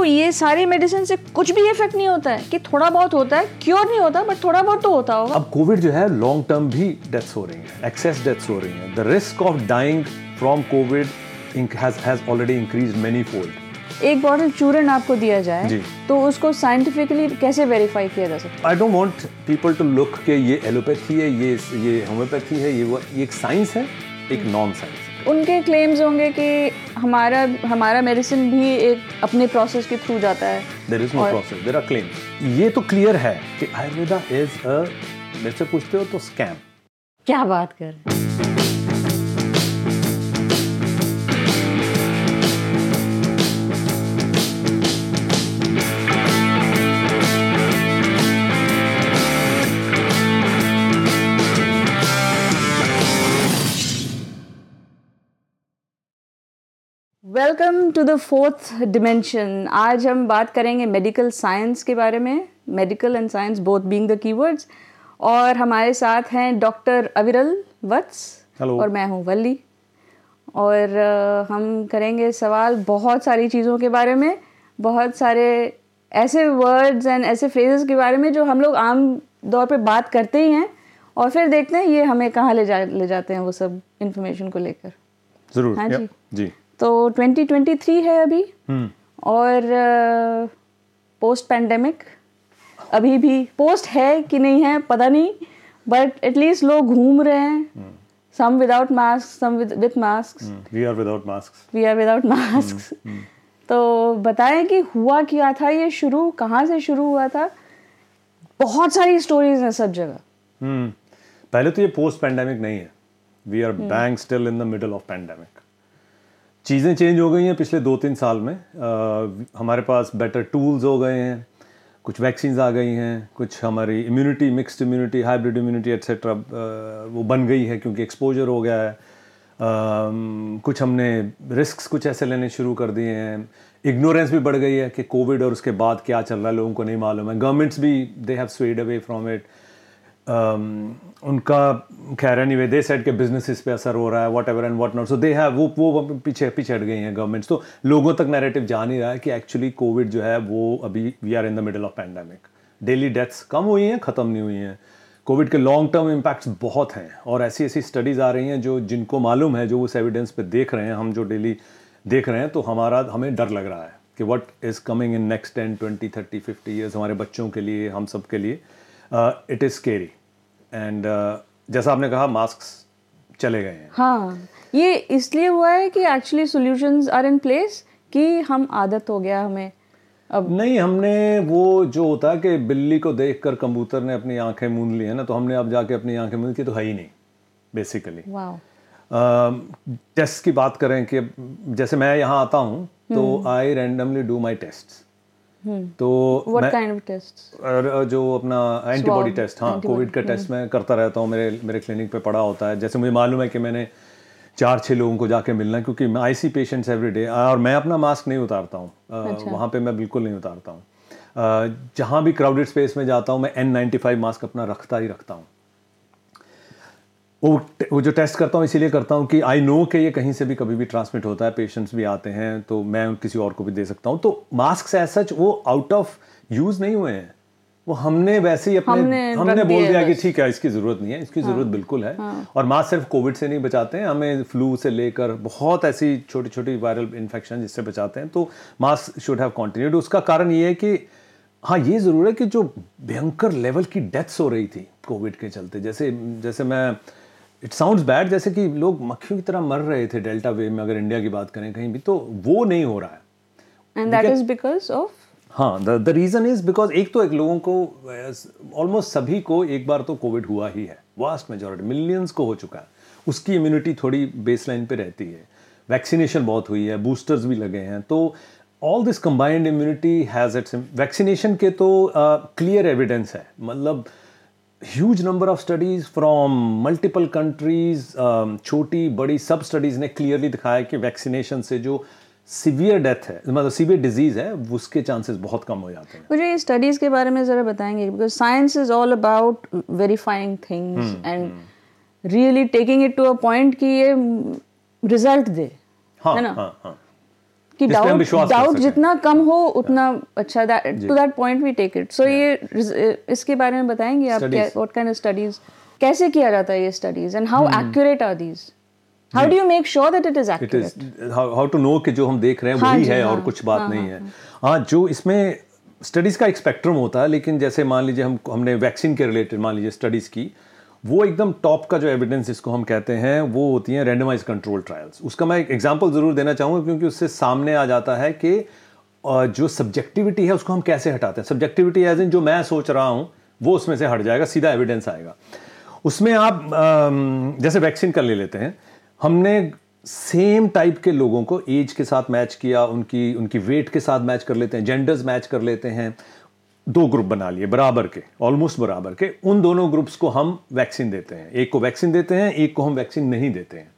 तो ये सारी मेडिसिन से कुछ भी इफ़ेक्ट नहीं होता है कि थोड़ा बहुत होता है क्योर नहीं होता बट थोड़ा बहुत तो होता होगा। अब कोविड जो है लॉन्ग टर्म भी डेथ्स हो रही हैं एक्सेस डेथ्स हो रही हैं। The risk of dying from Covid has already increase many fold एक बॉटल चूरन आपको दिया जाए। तो उसको साइंटिफिकली कैसे वेरीफाई किया जा सकता I don't want people to look कि ये एलोपैथी है ये ये होम्योपैथी है ये वो ये एक साइंस है एक नॉन साइंस है है। उनके क्लेम्स होंगे कि हमारा हमारा मेडिसिन भी एक अपने प्रोसेस के थ्रू जाता है। There is no process there are claims ये तो क्लियर है कि आयुर्वेदा इज़ अ मेरे से पूछते हो तो स्कैम क्या बात कर रहे हैं? Welcome to the fourth dimension आज हम बात करेंगे मेडिकल साइंस के बारे में। Medical and science both being the keywords और हमारे साथ हैं डॉक्टर अविरल वत्स Hello. और मैं हूँ वल्ली। और अ, हम करेंगे सवाल बहुत सारी चीज़ों के बारे में। बहुत सारे ऐसे वर्ड्स एंड ऐसे फ्रेजेस के बारे में जो हम लोग आम दौर पे बात करते ही हैं। और फिर देखते हैं ये हमें कहाँ ले जा ले जाते हैं वो सब इन्फॉर्मेशन को लेकर। ज़रूर। हाँ जी। जी। तो 2023 है अभी। हम्म। और पोस्ट पैंडेमिक अभी भी पोस्ट है कि नहीं है पता नहीं बट एटलीस्ट लोग घूम रहे हैं। Some without mask some with mask we are without mask we are without mask तो बताएँ कि हुआ क्या था ये शुरू कहाँ से शुरू हुआ था? बहुत सारी स्टोरीज हैं सब जगह। हम्म। पहले तो ये पोस्ट पैंडेमिक नहीं है। We are back still in the middle of pandemic चीज़ें चेंज हो गई हैं पिछले दो तीन साल में। अ, हमारे पास बेटर टूल्स हो गए हैं कुछ वैक्सीन्स आ गई हैं कुछ हमारी immunity mixed immunity hybrid immunity etcetera वो बन गई है क्योंकि एक्सपोजर हो गया है। अम, कुछ हमने रिस्क कुछ ऐसे लेने शुरू कर दिए हैं। इग्नोरेंस भी बढ़ गई है कि कोविड और उसके बाद क्या चल रहा है लोगों को नहीं मालूम है। गवर्नमेंट्स भी they have swayed away from it उनका खैर एनीवे दे सेड के बिजनेसेस पे असर हो रहा है whatever and what not so they have वो वो पीछे पीछे हट गई हैं गवर्नमेंट्स तो लोगों तक नैरेटिव जा नहीं रहा है कि एक्चुअली कोविड जो है, वो अभी we are in the middle of pandemic daily deaths कम हुई हैं, ख़त्म नहीं हुई हैं. कोविड के लॉन्ग टर्म इम्पैक्ट्स बहुत हैं. और ऐसी ऐसी स्टडीज़ आ रही हैं जो, जिनको मालूम है, जो उस एविडेंस पे देख रहे हैं, हम जो डेली देख रहे हैं तो हमारा, हमें डर लग रहा है कि what is coming in next ten twenty thirty fifty years हमारे बच्चों के लिए, हम सब के लिए. इट इज़ स्केरी एंड जैसा आपने कहा मास्क चले गए हैं। हाँ ये इसलिए हुआ है कि actually solutions are in place कि हम आदत हो गया हमें। अब नहीं हमने वो जो होता है कि बिल्ली को देखकर कबूतर ने अपनी आँखें मूंद ली है ना तो हमने अब जाके अपनी आँखें मूंद की तो है ही नहीं बेसिकली टेस्ट की बात करें कि जैसे मैं यहाँ आता हूँ तो I randomly do my test तो व्हाट काइंड ऑफ़ टेस्ट जो अपना एंटीबॉडी टेस्ट हाँ कोविड का टेस्ट मैं करता रहता हूँ मेरे मेरे क्लिनिक पे पड़ा होता है। जैसे मुझे मालूम है कि मैंने चार छः लोगों को जाके मिलना है क्योंकि मैं I see patients every day और मैं अपना मास्क नहीं उतारता हूँ। अच्छा। वहाँ पे मैं बिल्कुल नहीं उतारता हूँ। जहाँ भी क्राउडेड स्पेस में जाता हूँ मैं एन नाइन्टी फाइव मास्क अपना रखता ही रखता हूँ। वो वो जो टेस्ट करता हूँ इसीलिए करता हूँ कि आई नो कि ये कहीं से भी कभी भी ट्रांसमिट होता है पेशेंट्स भी आते हैं तो मैं किसी और को भी दे सकता हूँ। तो मास्क एज सच वो आउट ऑफ़ यूज़ नहीं हुए हैं। वो हमने वैसे ही अपने हमने हमने बोल दिया कि ठीक है इसकी ज़रूरत नहीं है इसकी हाँ, ज़रूरत बिल्कुल है। हाँ, और मास्क सिर्फ़ कोविड से नहीं बचाते हैं हमें फ्लू से लेकर बहुत ऐसी छोटी छोटी वायरल इन्फेक्शन जिससे बचाते हैं तो मास्क शुड हैव कॉन्टिन्यूड उसका कारण ये है कि हाँ ये ज़रूर है कि जो भयंकर लेवल की डेथ्स हो रही थी कोविड के चलते जैसे जैसे मैं इट साउंड्स बैड जैसे कि लोग मक्खियों की तरह मर रहे थे डेल्टा वेव में अगर इंडिया की बात करें कहीं भी तो वो नहीं हो रहा है। And that is because of हाँ द रीज़न इज़ बिकॉज़ एक तो एक लोगों को ऑलमोस्ट सभी को एक बार तो कोविड हुआ ही है। वास्ट मेजोरिटी मिलियंस को हो चुका है। उसकी इम्यूनिटी थोड़ी बेस लाइन पे रहती है। वैक्सीनेशन बहुत हुई है बूस्टर्स भी लगे हैं। तो all this combined immunity has its vaccination के तो क्लियर uh, एविडेंस है। मतलब huge number of studies from multiple countries छोटी बड़ी सब स्टडीज़ ने क्लियरली दिखाया कि वैक्सीनेशन से जो सीवियर डेथ है मतलब सीवियर डिज़ीज़ है उसके चांसेस बहुत कम हो जाते हैं। मुझे ये स्टडीज़ के बारे में जरा बताएँगे because science is all about verifying things and really taking it to a point कि ये रिज़ल्ट दे हाँ है ना? हाँ हाँ। कि डाउट डाउट जितना कम हो उतना अच्छा to that point we take it so ये इसके बारे में बताएँगे आप. व्हाट काइंड ऑफ़ स्टडीज़ कैसे किया जाता है ये studies and how accurate are these how do you make sure that it is accurate how to know कि जो हम देख रहे हैं हाँ वही है हाँ, और कुछ बात हाँ, नहीं हाँ, है। हाँ। जो इसमें स्टडीज़ का एक स्पेक्ट्रम होता है लेकिन जैसे मान लीजिए हम हमने वैक्सीन के रिलेटेड मान लीजिए स्टडीज़ की वो एकदम टॉप का जो एविडेंस जिसको हम कहते हैं, वो होती हैं रेंडमाइज कंट्रोल ट्रायल्स उसका मैं एक एग्ज़ाम्पल ज़रूर देना चाहूँगा क्योंकि उससे सामने आ जाता है कि जो सब्जेक्टिविटी है उसको हम कैसे हटाते हैं? सब्जेक्टिविटी एज इन जो मैं सोच रहा हूँ, वो उसमें से हट जाएगा, सीधा एविडेंस आएगा। उसमें आप जैसे वैक्सीन का ले लेते हैं, हमने सेम टाइप के लोगों को एज के साथ मैच किया, उनकी उनकी वेट के साथ मैच कर लेते हैं जेंडर्स मैच कर लेते हैं दो ग्रुप बना लिए बराबर के ऑलमोस्ट बराबर के। उन दोनों ग्रुप्स को हम वैक्सीन देते हैं। एक को वैक्सीन देते हैं एक को हम वैक्सीन नहीं देते हैं।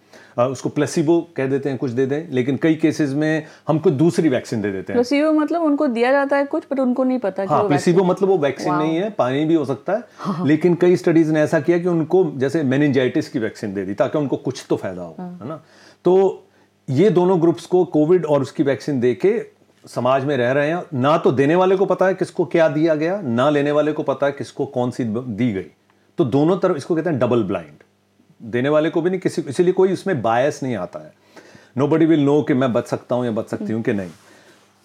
उसको प्लेसिबो कह देते हैं कुछ दे दें लेकिन कई केसेस में हम कोई दूसरी वैक्सीन दे देते हैं। प्लेसिबो मतलब उनको दिया जाता है कुछ पर उनको नहीं पता हाँ प्लेसिबो मतलब वो वैक्सीन नहीं है पानी भी हो सकता है। हाँ। लेकिन कई स्टडीज़ ने ऐसा किया कि उनको जैसे मेनिंजाइटिस की वैक्सीन दे दी ताकि उनको कुछ तो फ़ायदा हो है। ना? तो ये दोनों ग्रुप्स को कोविड और उसकी वैक्सीन दे के समाज में रह रहे हैं, ना तो देने वाले को पता है किसको क्या दिया गया, ना लेने वाले को पता है किसको कौन सी दी गई। तो दोनों तरफ़ इसको कहते हैं डबल ब्लाइंड देने वाले को भी नहीं, किसी, इसीलिए कोई उसमें बायस नहीं आता है। नो बडी विल नो कि मैं बच सकता हूँ या बच सकती हूँ कि नहीं।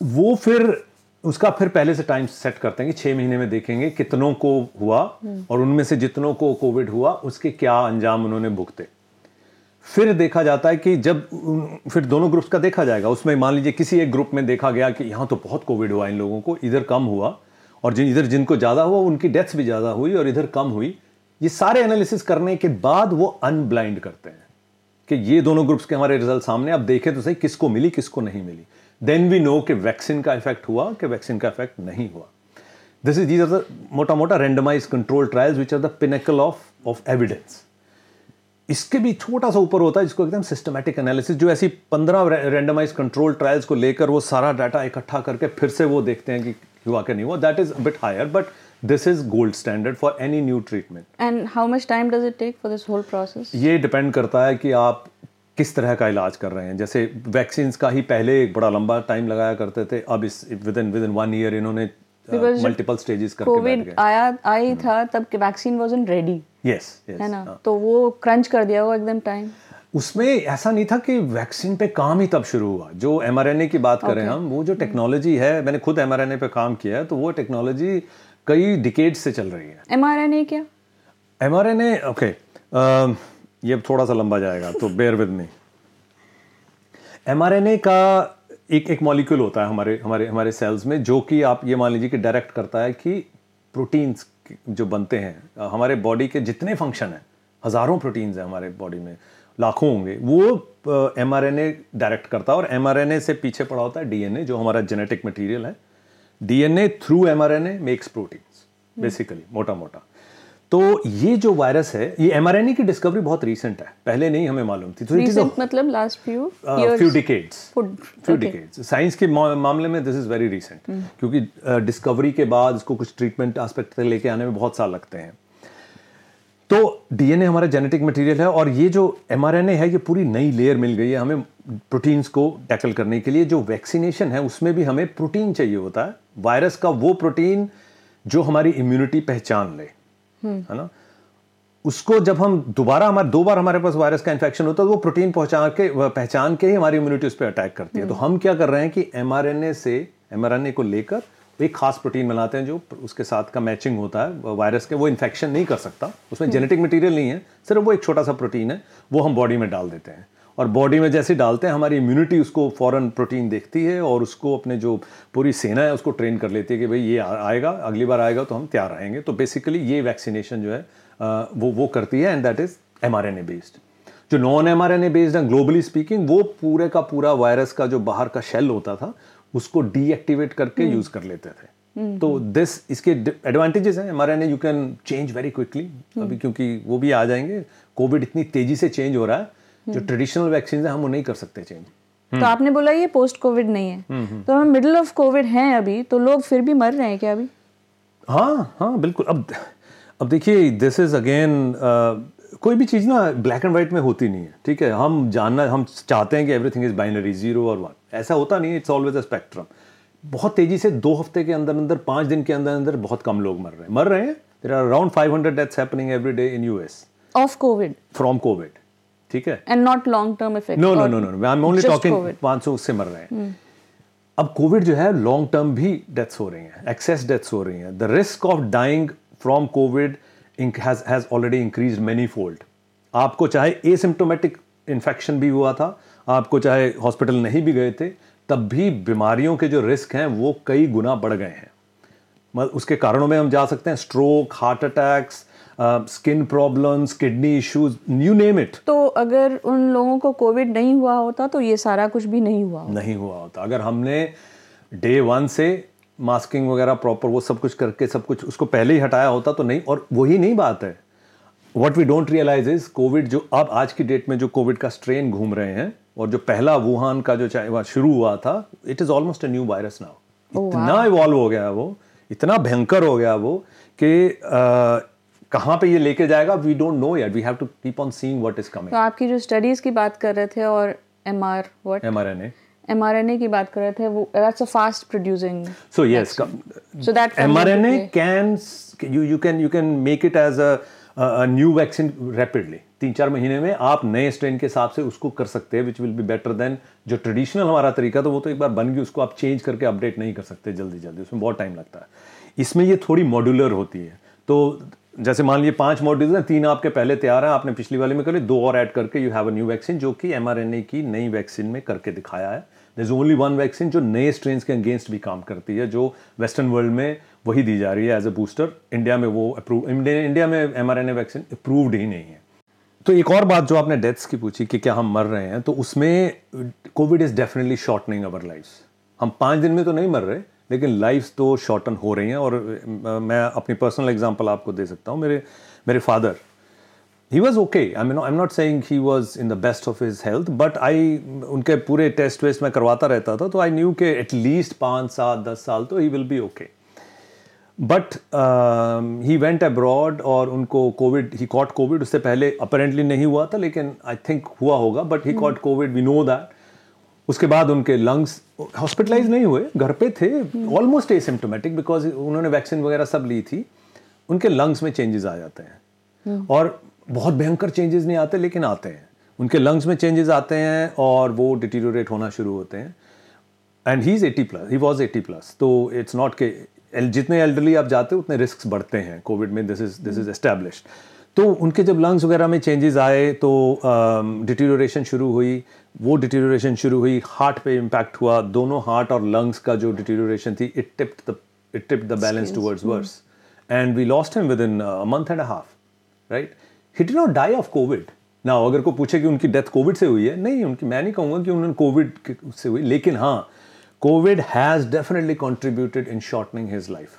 वो फिर, उसका फिर पहले से टाइम सेट करते हैं कि छह महीने में देखेंगे कितनों को हुआ और उनमें से जितनों को कोविड हुआ, उसके क्या अंजाम उन्होंने भुगते। फिर देखा जाता है कि जब फिर दोनों ग्रुप्स का देखा जाएगा। उसमें मान लीजिए किसी एक ग्रुप में देखा गया कि यहाँ तो बहुत कोविड हुआ इन लोगों को, इधर कम हुआ और जिन, इधर जिनको ज़्यादा हुआ, उनकी डेथ्स भी ज़्यादा हुई और इधर कम हुई। ये सारे एनालिसिस करने के बाद वो अनब्लाइंड करते हैं कि ये दोनों ग्रुप्स के हमारे रिज़ल्ट सामने आप देखें तो सही, किसको मिली, किसको नहीं मिली। देन वी नो कि वैक्सीन का इफ़ेक्ट हुआ, कि वैक्सीन का इफ़ेक्ट नहीं हुआ। This is these are the मोटा मोटा randomize control trials which are the pinnacle of of evidence इसके भी छोटा सा ऊपर होता है जिसको एकदम सिस्टमैटिक एनालिसिस जो ऐसी पंद्रह रेंडमाइज कंट्रोल ट्रायल्स को लेकर वो सारा डाटा इकट्ठा करके फिर से वो देखते हैं कि हुआ कि नहीं हुआ। That is bit higher but this is gold standard for any new treatment and how much time does it take for this whole process ये डिपेंड करता है कि आप किस तरह का इलाज कर रहे हैं। जैसे वैक्सीन का ही पहले एक बड़ा लंबा टाइम लगाया करते थे अब इस within within one year इन्होंने मल्टीपल स्टेजेस करके कोविड आया आई था तब के वैक्सीन वाजंट रेडी यस है ना? तो वो क्रंच कर दिया वो एकदम टाइम उसमें ऐसा नहीं था कि वैक्सीन पे काम ही तब शुरू हुआ। जो एमआरएनए की बात करें हम वो जो टेक्नोलॉजी है मैंने खुद एमआरएनए पे काम किया है तो वो टेक्नोलॉजी कई डिकेड्स से चल रही है। एमआरएनए क्या? एमआरएनए ओके ये थोड़ा सा लंबा जाएगा तो बेयर विद मी एमआरएनए का एक एक मॉलिक्यूल होता है हमारे हमारे हमारे सेल्स में, जो कि आप ये मान लीजिए कि डायरेक्ट करता है कि प्रोटीन्स जो बनते हैं। हमारे बॉडी के जितने फ़ंक्शन हैं, हज़ारों प्रोटीन्स हैं हमारे बॉडी में, लाखों होंगे, वो M R N A direct करता है और एम आर एन ए से पीछे पड़ा होता है डीएनए जो हमारा जेनेटिक मटीरियल है। D N A through M R N A makes proteins basically मोटा मोटा तो ये जो वायरस है ये एमआरएनए की डिस्कवरी बहुत रीसेंट है। पहले नहीं हमें मालूम थी। तो recent मतलब last few few decades few decades science के मामले में दिस इज़ वेरी रिसेंट क्योंकि डिस्कवरी uh, के बाद इसको कुछ ट्रीटमेंट एस्पेक्ट तक लेके आने में बहुत साल लगते हैं। तो डीएनए हमारा जेनेटिक मटेरियल है और ये जो एमआरएनए है ये पूरी नई लेयर मिल गई है हमें प्रोटीन्स को टैकल करने के लिए। जो वैक्सीनेशन है उसमें भी हमें प्रोटीन चाहिए होता है। वायरस का वो प्रोटीन जो हमारी इम्यूनिटी पहचान ले। है ना? उसको जब हम दोबारा हमारे दो बार हमारे पास वायरस का इन्फेक्शन होता है तो वो प्रोटीन पहुँचा के पहचान के ही हमारी इम्यूनिटी उस पर अटैक करती है। तो हम क्या कर रहे हैं कि एमआरएनए से एमआरएनए को लेकर एक खास प्रोटीन बनाते हैं जो उसके साथ का मैचिंग होता है। वायरस के वो इन्फेक्शन नहीं कर सकता। उसमें जेनेटिक मटेरियल नहीं है सिर्फ़ वो एक छोटा सा प्रोटीन है वो हम बॉडी में डाल देते हैं। और बॉडी में जैसे डालते हैं हमारी इम्यूनिटी उसको फॉरन प्रोटीन देखती है और उसको अपने जो पूरी सेना है उसको ट्रेन कर लेती है कि भाई ये आएगा अगली बार आएगा तो हम तैयार आएँगे। तो बेसिकली ये वैक्सीनेशन जो है वो वो करती है and that is mRNA based जो non M R N A based है ग्लोबली स्पीकिंग वो पूरे का पूरा वायरस का जो बाहर का शेल होता था उसको डीएक्टिवेट करके यूज़ कर लेते थे। तो दिस इसके एडवांटेजेस हैं M you can change very quickly अभी क्योंकि वो भी आ जाएँगे कोविड इतनी तेज़ी से चेंज हो रहा है जो ट्रेडिशनल वैक्सीन है हम वो नहीं कर सकते चेंज तो आपने बोला ये पोस्ट कोविड नहीं है। तो हम मिडिल ऑफ़ कोविड हैं अभी तो लोग फिर भी मर रहे हैं क्या अभी? हाँ हाँ बिल्कुल। अब अब देखिए दिस इज़ अगेन कोई भी चीज़ ना ब्लैक एंड वाइट में होती नहीं है ठीक है? हम जानना हम चाहते हैं कि एवरीथिंग इज़ बाइनरी ज़ीरो और वन ऐसा होता नहीं इट्स ऑलवेज अ स्पेक्ट्रम बहुत तेज़ी से दो हफ़्ते के अंदर अंदर पाँच दिन के अंदर अंदर बहुत कम लोग मर रहे हैं। मर रहे हैं? There are around five hundred deaths happening every day in US of Covid from Covid ठीक है? And not long term effect no no no no I am only talking पाँच सौ उससे मर रहे हैं। अब कोविड जो है लॉन्ग टर्म भी डेथ्स हो रही हैं एक्सेस डेथ्स हो रही हैं। The risk of dying from Covid has already increase many fold आपको चाहे एसिम्टोमेटिक इन्फेक्शन भी हुआ था आपको चाहे हॉस्पिटल नहीं भी गए थे तब भी बीमारियों के जो रिस्क हैं वो कई गुना बढ़ गए हैं। उसके कारणों में हम जा सकते हैं stroke heart attacks skin problems kidney issues you name it तो अगर उन लोगों को कोविड नहीं हुआ होता तो ये सारा कुछ भी नहीं हुआ नहीं हुआ होता। अगर हमने डे वन से मास्किंग वगैरह प्रॉपर वो सब कुछ करके सब कुछ उसको पहले ही हटाया होता तो नहीं और वही नहीं बात है। What we don't realise is Covid जो अब आज की डेट में जो कोविड का स्ट्रेन घूम रहे हैं और जो पहला वुहान का जो चाहे शुरू हुआ था it is almost a new virus now इतना इवॉल्व हो गया वो इतना भयंकर हो गया वो कि कहाँ पे ये लेके जाएगा? वी डोंट नो यार we have to keep on seeing what is coming तो आपकी जो स्टडीज़ की बात कर रहे थे और एमआर व्हाट एमआरएनए mRNA की बात कर रहे थे वो a fast producing so yes so that mRNA can you you can you can make it as a a new vaccine rapidly. तीन चार महीने में आप नए स्ट्रेन के हिसाब से उसको कर सकते हैं which will be better than जो ट्रेडिशनल हमारा तरीका तो वो तो एक बार बन गई उसको आप चेंज करके अपडेट नहीं कर सकते जल्दी जल्दी उसमें बहुत टाइम लगता है। इसमें ये थोड़ी मॉड्यूलर होती है। तो जैसे मान लीजिए पाँच मॉड्यूल्स हैं, तीन आपके पहले तैयार हैं, आपने पिछली वाले में कर, दो और ऐड करके you have a new vaccine जो कि एमआरएनए की नई वैक्सीन में करके दिखाया है। दर ओनली वन वैक्सीन जो नए स्ट्रेन के अगेंस्ट भी काम करती है, जो वेस्टर्न वर्ल्ड में वही दी जा रही है एज ए बूस्टर इंडिया में वो अप्रूव इंडिया में एमआरएनए वैक्सीन अप्रूव्ड ही नहीं है। तो एक और बात जो आपने डेथ्स की पूछी कि क्या हम मर रहे हैं तो उसमें Covid is definitely shortening our life हम पाँच दिन में तो नहीं मर रहे लेकिन लाइफ तो शॉर्टन हो रही हैं और मैं अपनी पर्सनल एग्जांपल आपको दे सकता हूँ। मेरे मेरे father he was okay I mean I am not saying he was in the best of his health but I उनके पूरे टेस्ट वेस्ट में करवाता रहता था तो आई न्यू के एटलीस्ट पाँच सात दस साल तो he will be okay but he went abroad और उनको कोविड ही कॉट कोविड उससे पहले अपेरेंटली नहीं हुआ था लेकिन आई थिंक हुआ होगा but he caught Covid we know that उसके बाद उनके लंग्स हॉस्पिटलाइज नहीं हुए घर पे थे ऑलमोस्ट एसिम्टोमेटिक बिकॉज़ उन्होंने वैक्सीन वगैरह सब ली थी उनके लंग्स में चेंजेस आ जाते हैं। hmm. और बहुत भयंकर चेंजेस नहीं आते लेकिन आते हैं। उनके लंग्स में चेंजेस आते हैं और वो डिटीरियोरेट होना शुरू होते हैं। And he is eighty plus he was eighty plus तो इट्स नॉट के जितने एल्डरली आप जाते हो उतने रिस्क बढ़ते हैं। कोविड में this is this is established तो उनके जब लंग्स वगैरह में चेंजेस आए तो डिटीरियोरेशन um, शुरू हुई। वो डिटीरियोरेशन शुरू हुई हार्ट पे इम्पैक्ट हुआ दोनों हार्ट और लंग्स का जो डिटीरियोरेशन थी it tipped the it tipped the balance towards worse and we lost him within month and half right he did not die of Covid ना अगर को पूछे कि उनकी डेथ कोविड से हुई है नहीं उनकी मैं नहीं कहूँगा कि उन्होंने कोविड से हुई लेकिन हाँ COVID has definitely contributed in shortening his life.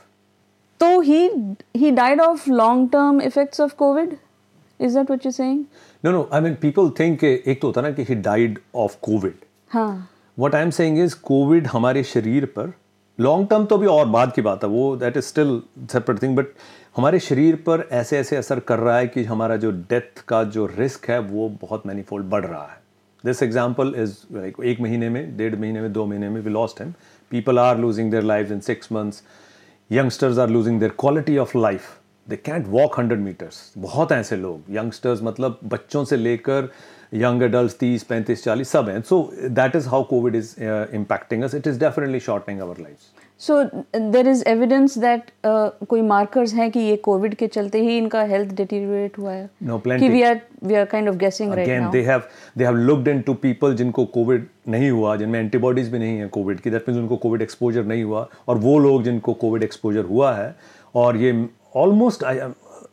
So he he died of long term effects of COVID. Is that what you're saying? No, no I mean people think एक तो होता ना कि he died of COVID. हाँ. What I'm saying is COVID हमारे शरीर पर long term तो भी और बाद की बात है वो that is still separate thing but हमारे शरीर पर ऐसे ऐसे असर कर रहा है कि हमारा जो डेथ का जो रिस्क है वो बहुत मैनीफोल्ड बढ़ रहा है दिस एग्ज़ाम्पल इज़ लाइक एक महीने में डेढ़ महीने में दो महीने में we lost him people are losing their life in six months youngsters are losing their quality of life they can't walk hundred metres बहुत ऐसे लोग. यंगस्टर्स मतलब बच्चों से लेकर यंग एडल्ट तीस पैंतीस चालीस सब हैं. So that is how Covid is impacting us it is definitely shorting our life so there is evidence that कोई मार्कर्स हैं कि ये कोविड के चलते ही इनका हेल्थ डिटीरियोरेट हुआ है? नो कि we are we are kind of guessing right now they have they have looked into people जिनको कोविड नहीं हुआ जिनमें एंटीबॉडीज भी नहीं है कोविड की. दैट मींस उनको कोविड एक्सपोजर नहीं हुआ. और वो लोग जिनको कोविड एक्सपोजर हुआ है और ये almost I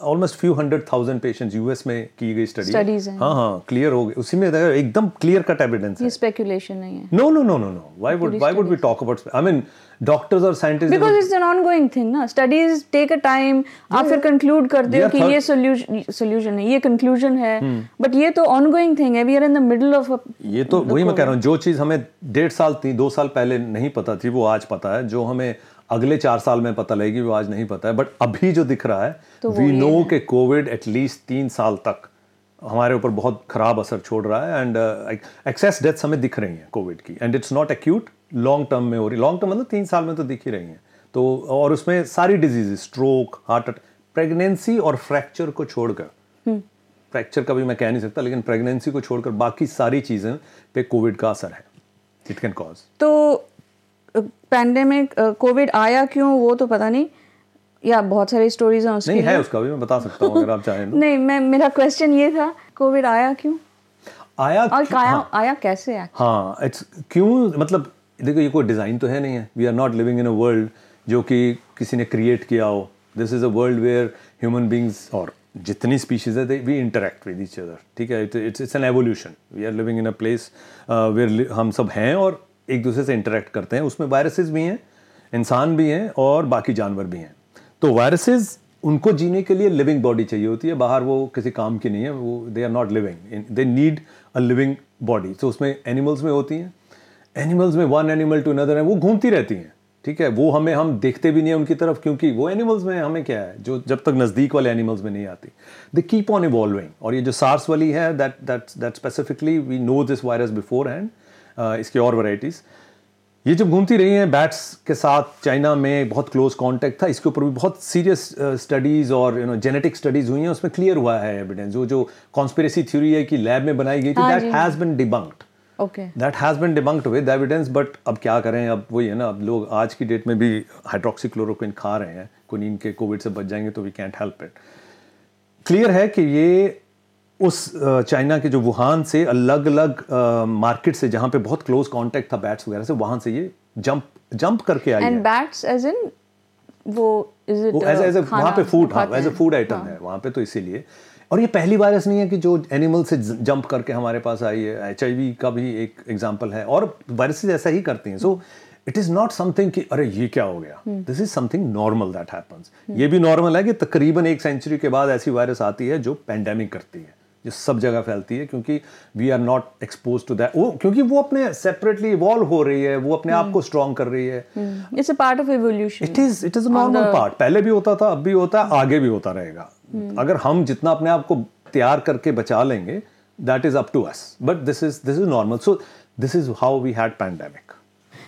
almost few hundred thousand patients US में की गई स्टडी हाँ। हाँ क्लियर हो गए उसी में एकदम क्लियर कट एविडेंस है। स्पेकुलेशन नहीं है। No no no no no why would why would we talk about I mean doctors और scientist because it's an ongoing thing ना स्टडीज़ टेक अ टाइम आप फिर कंक्लूड करते हो कि ये सॉल्यूशन है ये कंक्लूजन है। But hmm. ये तो ऑनगोइंग थिंग है we are in the middle of ये तो वही मैं कह रहा हूँ जो चीज़ हमें डेढ़ साल थी दो साल पहले नहीं पता थी वो आज पता है। जो हमें अगले चार साल में पता लगेगी वो आज नहीं पता है बट अभी जो दिख रहा है वी नो के कोविड एटलीस्ट तीन साल तक हमारे ऊपर बहुत ख़राब असर छोड़ रहा है एंड एक्सेस डेथ्स हमें दिख रही हैं कोविड की and it's not acute long term में हो रही लॉन्ग टर्म मतलब तीन साल में तो दिख ही रही हैं। तो और उसमें सारी diseases stroke heart attack pregnancy और फ्रैक्चर को छोड़कर। फ्रैक्चर का भी मैं कह नहीं सकता लेकिन प्रेगनेंसी को छोड़कर बाकी सारी चीज़ें पे कोविड का असर है। इट कैन कॉज तो पैंडेमिक कोविड आया क्यों वो तो पता नहीं। या बहुत सारी स्टोरीज हैं उसकी नहीं है उसका भी मैं बता सकता हूँ अगर आप चाहें तो। नहीं मैं मेरा क्वेश्चन ये था कोविड आया क्यों? आया और आया हाँ, आया कैसे है हाँ इट्स क्यों मतलब देखो ये कोई डिज़ाइन तो है नहीं है। We are not living in a world जो कि किसी ने क्रिएट किया हो। This is a world where human beings और जितनी स्पीशीज है we interact with each other ठीक है? It's it's an evolution we are living in a place where हम सब हैं और एक दूसरे से इंटरेक्ट करते हैं। उसमें वायरसेस भी हैं, इंसान भी हैं और बाकी जानवर भी हैं। तो वायरसेस उनको जीने के लिए लिविंग बॉडी चाहिए होती है। बाहर वो किसी काम की नहीं है, वो they are not living they need a living body तो उसमें एनिमल्स में होती हैं। एनिमल्स में वन एनिमल टू अनदर है, वो घूमती रहती हैं। ठीक है? वो हमें, हम देखते भी नहीं है उनकी तरफ़ क्योंकि वो एनिमल्स में हमें क्या है? जो जब तक नज़दीक वाले एनिमल्स में नहीं आती। दे कीप ऑन इवॉल्विंग और ये जो सार्स वाली है that that that specifically we know this virus beforehand इसकी और वैराइटीज़ ये जब घूमती रही हैं बैट्स के साथ चाइना में बहुत क्लोज कांटेक्ट था इसके ऊपर भी बहुत सीरियस स्टडीज़ और यू नो जेनेटिक स्टडीज़ हुई हैं उसमें क्लियर हुआ है एविडेंस जो जो कॉन्स्पिरेसी थ्योरी है कि लैब में बनाई गई थी that has been debunked okay that has been debunked with evidence but अब क्या करें अब वही है ना अब लोग आज की डेट में भी हाइड्रोक्सीक्लोरोक्विन खा रहे हैं कुनीन के कोविड से बच जाएँगे तो we can't help it clear है कि ये उस चाइना के जो वुहान से अलग अलग मार्केट से जहाँ पे बहुत क्लोज कांटेक्ट था बैट्स वगैरह से वहाँ से ये जंप जंप करके आई एंड बैट्स एज इन वो इज़ इट एज एज वहाँ पे फ़ूड हाँ एज ए फ़ूड आइटम है? वहाँ पे तो इसीलिए। और ये पहली वायरस नहीं है कि जो एनिमल से जंप करके हमारे पास आई है। एचआईवी का भी एक एग्ज़ाम्पल है। और वायरसेस ऐसा ही करती हैं। So it is not something कि अरे ये क्या हो गया? This is something normal that happens ये भी नॉर्मल है कि तकरीबन एक सेंचुरी के बाद ऐसी वायरस आती है जो पेंडेमिक करती है। जो सब जगह फैलती है क्योंकि we are not expose to that वो क्योंकि वो अपने सेपरेटली इवॉल्व हो रही है वो अपने आप को स्ट्रॉन्ग कर रही है। It's a part of evolution it is it is normal part पहले भी होता था अब भी होता है आगे भी होता रहेगा। अगर हम जितना अपने आप को तैयार करके बचा लेंगे that is up to us but this is this is normal so this is how we had pandemic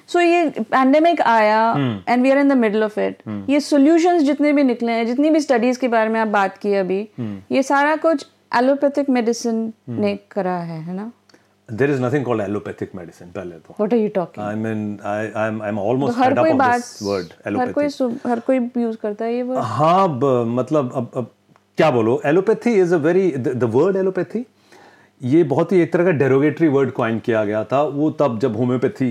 सो ये पैंडेमिक आया। And we are in the middle of it ये सॉल्यूशंस जितने भी निकले हैं जितनी भी स्टडीज़ के बारे में आप बात की अभी हम्म। ये सारा कुछ एलोपैथिक मेडिसिन ने करा है है ना? There is nothing called allopathic medicine पहले तो। What are you talking I mean I I am almost up कोई ऑफ़ बात दिस वर्ड हर कोई हर कोई यूज़ करता है ये वर्ड हाँ मतलब अब अब क्या बोलो? Allopathy is a very the word allopathy ये बहुत ही एक तरह का डेरोगेटरी वर्ड क्वाइन किया गया था। वो तब जब होम्योपैथी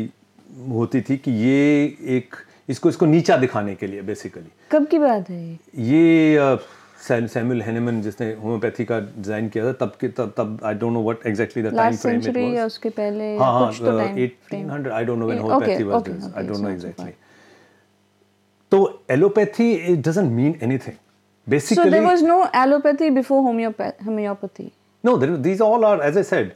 होती थी कि ये एक इसको इसको नीचा दिखाने के लिए बेसिकली कब की बात है ये? ये सैमुअल हेनेमन जिसने होम्योपैथी का डिज़ाइन किया था तब के तब तब I don't know what exactly the time frame it century या वाज उसके पहले हाँ हाँ कुछ तो time eighteen hundred I don't know when homeopathy was this I don't know exactly तो allopathy it doesn't mean anything So basically there was no allopathy before homeopath homeopathy. No, there, these all are, as I said,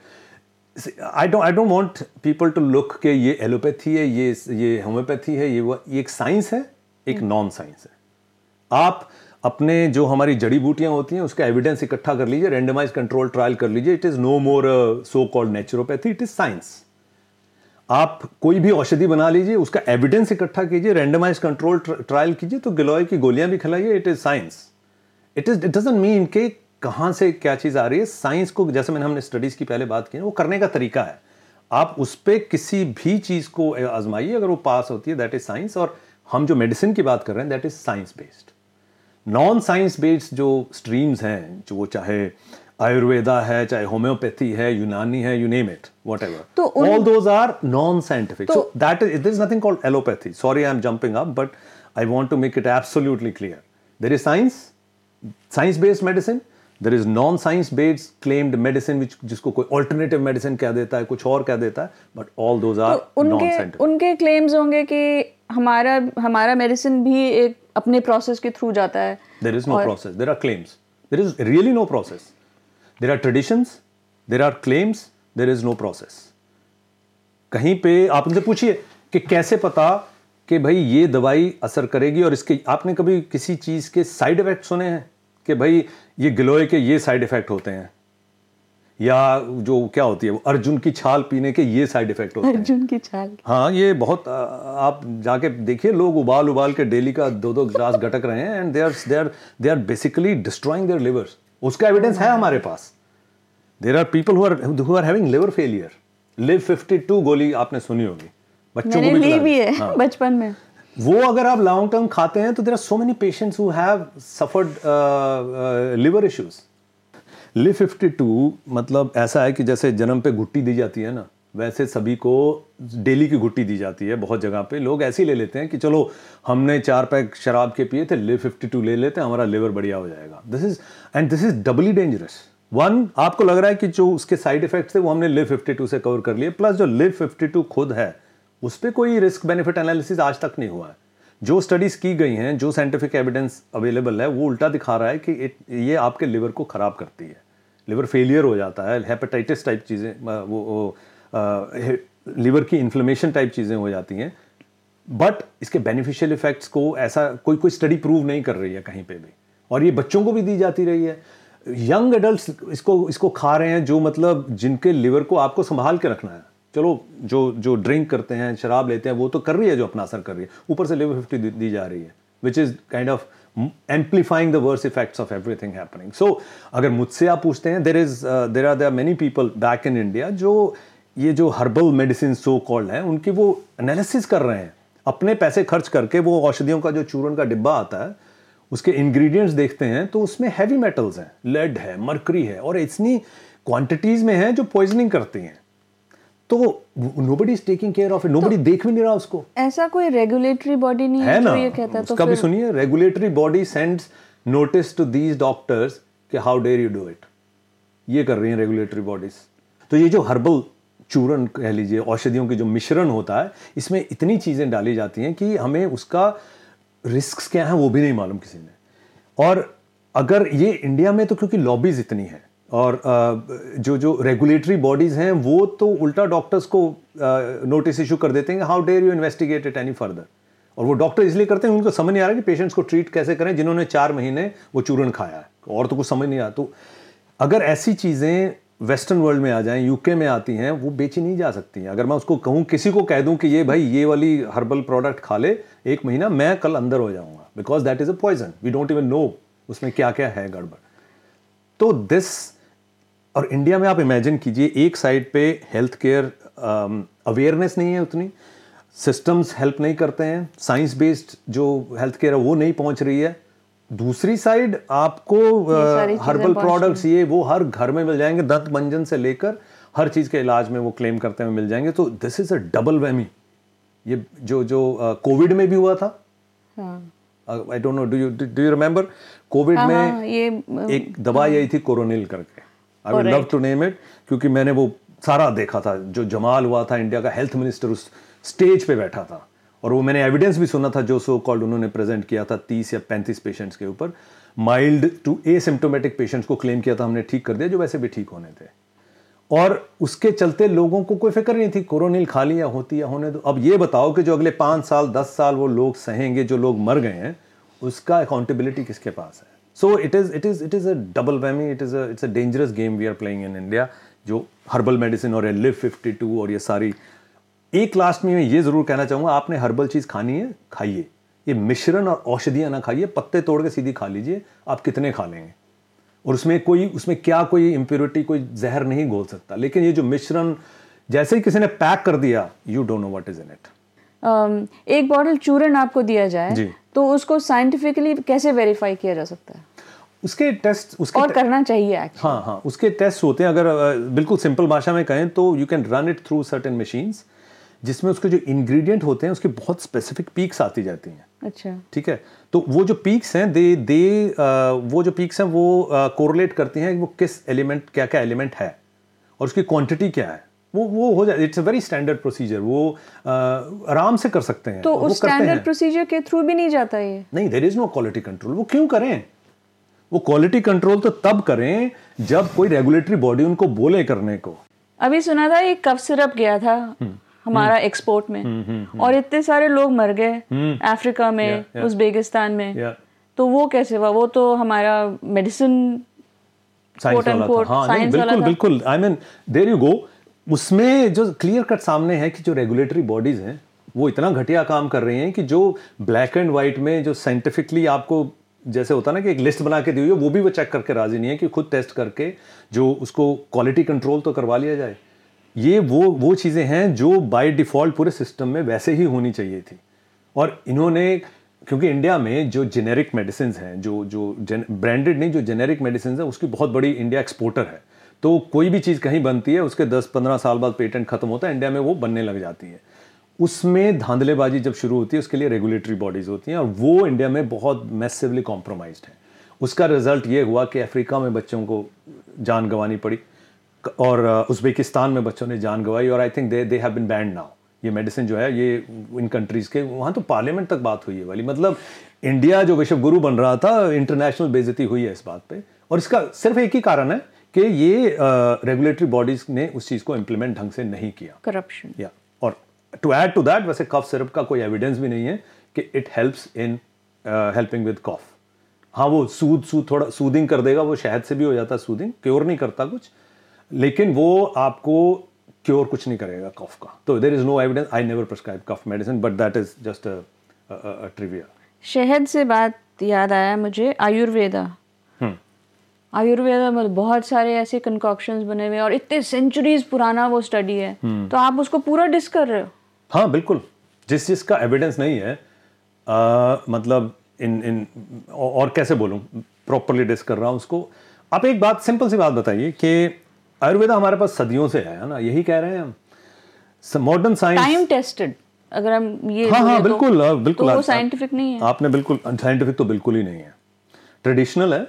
I don't, I don't want people to look कि ये allopathy है ये ये homeopathy है ये वो ये एक साइंस है एक नॉन साइंस है। आप अपने जो हमारी जड़ी बूटियाँ होती हैं, उसका एविडेंस इकट्ठा कर लीजिए रेंडमाइज कंट्रोल ट्रायल कर लीजिए। It is no more so called naturopathy it is science आप कोई भी औषधि बना लीजिए, उसका एविडेंस इकट्ठा कीजिए रेंडमाइज कंट्रोल ट्रायल कीजिए तो गिलोय की गोलियाँ भी खिलाइए it is science it is it doesn't mean के कहाँ से क्या चीज़ आ रही है। साइंस को, जैसे मैंने हमने स्टडीज़ की पहले बात की वो करने का तरीका है। आप उस पर किसी भी चीज़ को आजमाइए, अगर वो पास होती है दैट इज़ साइंस और हम जो मेडिसिन की बात कर रहे हैं that is science based non science based जो स्ट्रीम्स हैं जो वो चाहे आयुर्वेदा है चाहे होम्योपैथी है यूनानी है you name it whatever all those are non scientific so that is is nothing called allopathy sorry I am jumping up but I want to make it absolutely clear there is science science based medicine there is non science based claimed medicine जिसको कोई alternative medicine कह देता है कुछ और कह देता है बट ऑल दोज आर उनके उनके क्लेम्स होंगे कि हमारा हमारा मेडिसिन भी एक अपने प्रोसेस के थ्रू जाता है There is no और- process. There are claims. There is really no process. There are traditions. There are claims. There is no process. कहीं पे आप उनसे पूछिए कि कैसे पता कि भाई ये दवाई असर करेगी और इसके आपने कभी किसी चीज़ के साइड इफ़ेक्ट सुने हैं कि भाई ये गिलोय के ये साइड इफ़ेक्ट होते हैं। या जो क्या होती है वो अर्जुन की छाल पीने के ये साइड इफ़ेक्ट होते हैं। अर्जुन की छाल। हाँ ये बहुत आप जाके देखिए लोग उबाल उबाल के डेली का दो दो ग्लास गटक रहे हैं and they are they are they are basically destroying their livers उसका एविडेंस है हमारे पास। There are people who are having liver failure Liv 52 गोली आपने सुनी होगी। बच्चों को भी भी है हाँ। बचपन में। वो अगर आप लॉन्ग टर्म खाते हैं तो there are so many patients who have suffered liver issues Liv 52 मतलब ऐसा है कि जैसे जन्म पे घुट्टी दी जाती है ना, वैसे सभी को डेली की घुट्टी दी जाती है बहुत जगह पे। लोग ऐसे ही ले लेते हैं कि चलो, हमने चार पैक शराब के पिए थे लिव 52 ले लेते हैं हमारा लिवर बढ़िया हो जाएगा। This is and this is doubly dangerous one आपको लग रहा है कि जो उसके साइड इफेक्ट्स थे, वो हमने लिव 52 से कवर कर लिए प्लस जो लिव 52 खुद है उस पर कोई रिस्क बेनिफिट एनालिसिस आज तक नहीं हुआ है। जो स्टडीज़ की गई हैं जो साइंटिफिक एविडेंस अवेलेबल है वो उल्टा दिखा रहा है कि it- ये आपके लिवर को खराब करती है। लिवर फेलियर हो जाता है हेपेटाइटिस टाइप चीज़ें वो, वो लिवर की इन्फ्लेमेशन टाइप चीज़ें हो जाती हैं। बट इसके बेनिफिशियल इफेक्ट्स को ऐसा कोई कोई स्टडी प्रूव नहीं कर रही है कहीं पे भी। और ये बच्चों को भी दी जाती रही है। यंग एडल्ट इसको इसको खा रहे हैं जो मतलब जिनके लिवर को आपको संभाल के रखना है। चलो जो जो ड्रिंक करते हैं शराब लेते हैं वो तो कर रही है जो अपना असर कर रही है। ऊपर से लेवल फिफ्टी दी, जा रही है which is kind of amplifying the worse effects of everything happening so अगर मुझसे आप पूछते हैं there is there are there many people back in India जो ये जो हर्बल मेडिसिन सो कॉल्ड हैं उनकी वो एनालिसिस कर रहे हैं। अपने पैसे खर्च करके वो औषधियों का जो चूरन का डिब्बा आता है उसके इंग्रेडिएंट्स देखते हैं तो उसमें हैवी मेटल्स हैं। लेड है मरकरी है और इतनी क्वांटिटीज में है जो पॉइजनिंग करती हैं। तो nobody is taking care of it nobody देख भी नहीं रहा उसको। ऐसा कोई रेगुलेटरी बॉडी नहीं है ना? जो ये कहता है तो उसका भी सुनिए regulatory body sends notice to these doctors कि how dare you do it ये कर रही हैं रेगुलेटरी बॉडीज तो ये जो हर्बल चूरन कह लीजिए औषधियों के जो मिश्रण होता है इसमें इतनी चीज़ें डाली जाती हैं कि हमें उसका रिस्क क्या है वो भी नहीं मालूम किसी ने। और अगर ये इंडिया में तो क्योंकि लॉबीज इतनी है और जो जो रेगुलेटरी बॉडीज हैं, वो तो उल्टा डॉक्टर्स को नोटिस इशू कर देते हैं how dare you investigate it any further और वो डॉक्टर इसलिए करते हैं, उनको समझ नहीं आ रहा कि पेशेंट्स को ट्रीट कैसे करें, जिन्होंने चार महीने वो चूरन खाया है। और तो कुछ समझ नहीं आता तो अगर ऐसी चीज़ें वेस्टर्न वर्ल्ड में आ जाएँ यूके में आती हैं, वो बेची नहीं जा सकती हैं। अगर मैं उसको कहूँ, किसी को कह दूँ कि ये भाई, ये वाली हर्बल प्रोडक्ट खा ले, एक महीना मैं कल अंदर हो जाऊँगा। Because that is a poison we don't even know उसमें क्या क्या है गड़बड़। तो दिस और इंडिया में आप इमेजिन कीजिए एक साइड पे हेल्थ केयर अवेयरनेस नहीं है उतनी सिस्टम्स हेल्प नहीं करते हैं साइंस बेस्ड जो हेल्थ केयर है वो नहीं पहुँच रही है। दूसरी साइड आपको हर्बल प्रोडक्ट्स ये वो हर घर में मिल जाएँगे दंत मंजन से लेकर हर चीज़ के इलाज में वो क्लेम करते हुए मिल जाएँगे। तो this is a double whammy ये जो जो कोविड में भी हुआ था। हाँ। I don't know do you do you remember Covid हाँ, में हाँ, ये एक दवाई आई थी कोरोनिल करके। I would love to name it क्योंकि मैंने वो सारा देखा था जो जमाल हुआ था इंडिया का हेल्थ मिनिस्टर उस स्टेज पे बैठा था। और वो मैंने एविडेंस भी सुना था जो सो कॉल्ड उन्होंने प्रेजेंट किया था तीस या पैंतीस पेशेंट्स के ऊपर। माइल्ड टू एसिम्टोमेटिक पेशेंट्स को क्लेम किया था हमने ठीक कर दिया जो वैसे भी ठीक होने थे। और उसके चलते लोगों को कोई फ़िक्र नहीं थी कोरोनिल खा लिया होती या होने दो। अब ये बताओ कि जो अगले पाँच साल दस साल वो लोग सहेंगे जो लोग मर गए हैं उसका अकाउंटेबिलिटी किसके पास है? So it is it is it is a double whammy it is it's a dangerous game we are playing in India जो हर्बल मेडिसिन और लिव फिफ्टी टू और ये सारी एक लास्ट में मैं ये ज़रूर कहना चाहूँगा आपने हर्बल चीज़ खानी है खाइए। ये मिश्रण और औषधियाँ ना खाइए पत्ते तोड़ के सीधी खा लीजिए आप कितने खा लेंगे? और उसमें कोई उसमें क्या कोई इम्प्योरिटी कोई जहर नहीं घोल सकता। लेकिन ये जो मिश्रण जैसे ही किसी ने पैक कर दिया you don't know what is in it एक बॉटल चूरन आपको दिया जाए। तो उसको साइंटिफिकली कैसे वेरीफाई किया जा सकता है? उसके टेस्ट उसके और करना चाहिए एक्चुअली हाँ हाँ उसके टेस्ट होते हैं अगर बिल्कुल सिंपल भाषा में कहें तो you can run it through certain machines जिसमें उसके जो इंग्रेडिएंट होते हैं उसकी बहुत स्पेसिफिक पीक्स आती जाती हैं। अच्छा। ठीक है? तो वो जो पीक्स हैं दे दे वो जो पीक्स हैं वो कोरिलेट करती हैं वो किस एलिमेंट क्या क्या एलिमेंट है और उसकी क्वांटिटी क्या है। वो वो हो जाए it's a very standard procedure वो आराम से कर सकते हैं तो वो उस स्टैंडर्ड प्रोसीजर के थ्रू भी नहीं जाता ये? नहीं there is no quality control वो क्यों करें? वो क्वालिटी कंट्रोल तो तब करें जब कोई रेगुलेटरी बॉडी उनको बोले करने को। अभी सुना था एक कफ सिरप गया था हमारा एक्सपोर्ट में। हुँ, और इतने सारे लोग मर गए अफ्रीका में. उज़्बेकिस्तान में। तो वो कैसे हुआ? वो तो हमारा मेडिसिन साइंस हाँ बिल्कुल बिल्कुल। आई मीन देर यू गो उसमें जो क्लियर कट सामने है कि जो रेगुलेटरी बॉडीज हैं वो इतना घटिया काम कर रही हैं कि जो ब्लैक एंड वाइट में जो साइंटिफिकली आपको जैसे होता ना कि एक लिस्ट बना के दी हुई है, वो भी वो चेक करके राज़ी नहीं है कि खुद टेस्ट करके जो उसको क्वालिटी कंट्रोल तो करवा लिया जाए। ये वो वो चीज़ें हैं जो बाय डिफ़ॉल्ट पूरे सिस्टम में वैसे ही होनी चाहिए थी। और इन्होंने, क्योंकि इंडिया में जो जेनेरिक मेडिसिन हैं, जो जो ब्रांडेड नहीं, जो जेनेरिक मेडिसिन है, उसकी बहुत बड़ी इंडिया एक्सपोर्टर है। तो कोई भी चीज़ कहीं बनती है, उसके 10-15 साल बाद पेटेंट खत्म होता है इंडिया में वो बनने लग जाती है। उसमें धांधलेबाजी जब शुरू होती है उसके लिए रेगुलेटरी बॉडीज़ होती हैं और वो इंडिया में बहुत मैसिवली कॉम्प्रोमाइज है। उसका रिज़ल्ट ये हुआ कि अफ्रीका में बच्चों को जान गंवानी पड़ी और उज़्बेकिस्तान में बच्चों ने जान गंवाई और I think they they have been banned now ये मेडिसिन जो है ये इन कंट्रीज़ के वहाँ तो पार्लियामेंट तक बात हुई है वाली। मतलब इंडिया जो विश्व गुरु बन रहा था इंटरनेशनल बेजती हुई है इस बात पे। और इसका सिर्फ़ एक ही कारण है कि ये रेगुलेटरी बॉडीज ने उस चीज़ को इम्प्लीमेंट ढंग से नहीं किया। करप्शन या और टू ऐड टू दैट वैसे कफ सिरप का कोई एविडेंस भी नहीं है कि it helps in helping with cough हाँ वो सूद सूद थोड़ा सूदिंग कर देगा वो शहद से भी हो जाता है सूदिंग क्योर नहीं करता कुछ लेकिन वो आपको क्योर कुछ नहीं करेगा कफ का. तो देर is no evidence I never prescribe cough medicine but that is just trivia शहद से बात याद आया मुझे आयुर्वेदा. हम्म। आयुर्वेदा में बहुत सारे ऐसे कंकॉक्शंस बने हुए और इतने सेंचुरीज पुराना वो स्टडी है. हम्म। तो आप उसको पूरा डिस कर रहे हो? हाँ बिल्कुल। जिस चीज़ का एविडेंस नहीं है आ, मतलब इन इन और कैसे बोलूँ प्रॉपरली डिस कर रहा हूँ उसको। आप एक बात सिंपल सी बात बताइए कि आयुर्वेदा हमारे पास सदियों से है ना? यही कह रहे हैं हम। मॉडर्न साइंस टाइम टेस्टेड अगर हम ये हाँ हाँ बिल्कुल तो, बिल्कुल तो साइंटिफिक नहीं है। आपने बिल्कुल साइंटिफिक तो बिल्कुल ही नहीं है। ट्रेडिशनल है।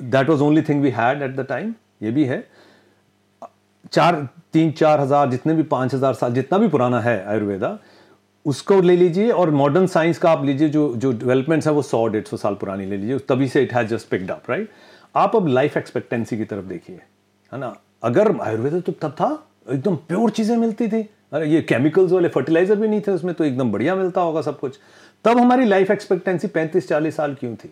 That was only thing we had at the time ये भी है। चार, तीन, चार हज़ार, जितने भी पाँच हज़ार साल, जितना भी पुराना है आयुर्वेदा, उसको ले लीजिए और मॉडर्न साइंस का आप लीजिए, जो जो डेवलपमेंट्स है, वो सौ, डेढ़ सौ साल पुरानी ले लीजिए। तभी से it has just picked up right आप अब लाइफ एक्सपेक्टेंसी की तरफ़ देखिए, है ना? अगर आयुर्वेद तो तब था, एकदम प्योर चीज़ें मिलती थी। अरे, ये केमिकल्स वाले फर्टिलाइज़र भी नहीं थे उसमें तो एकदम बढ़िया मिलता होगा सब कुछ। तब हमारी लाइफ एक्सपेक्टेंसी पैंतीस, चालीस साल क्यों थी?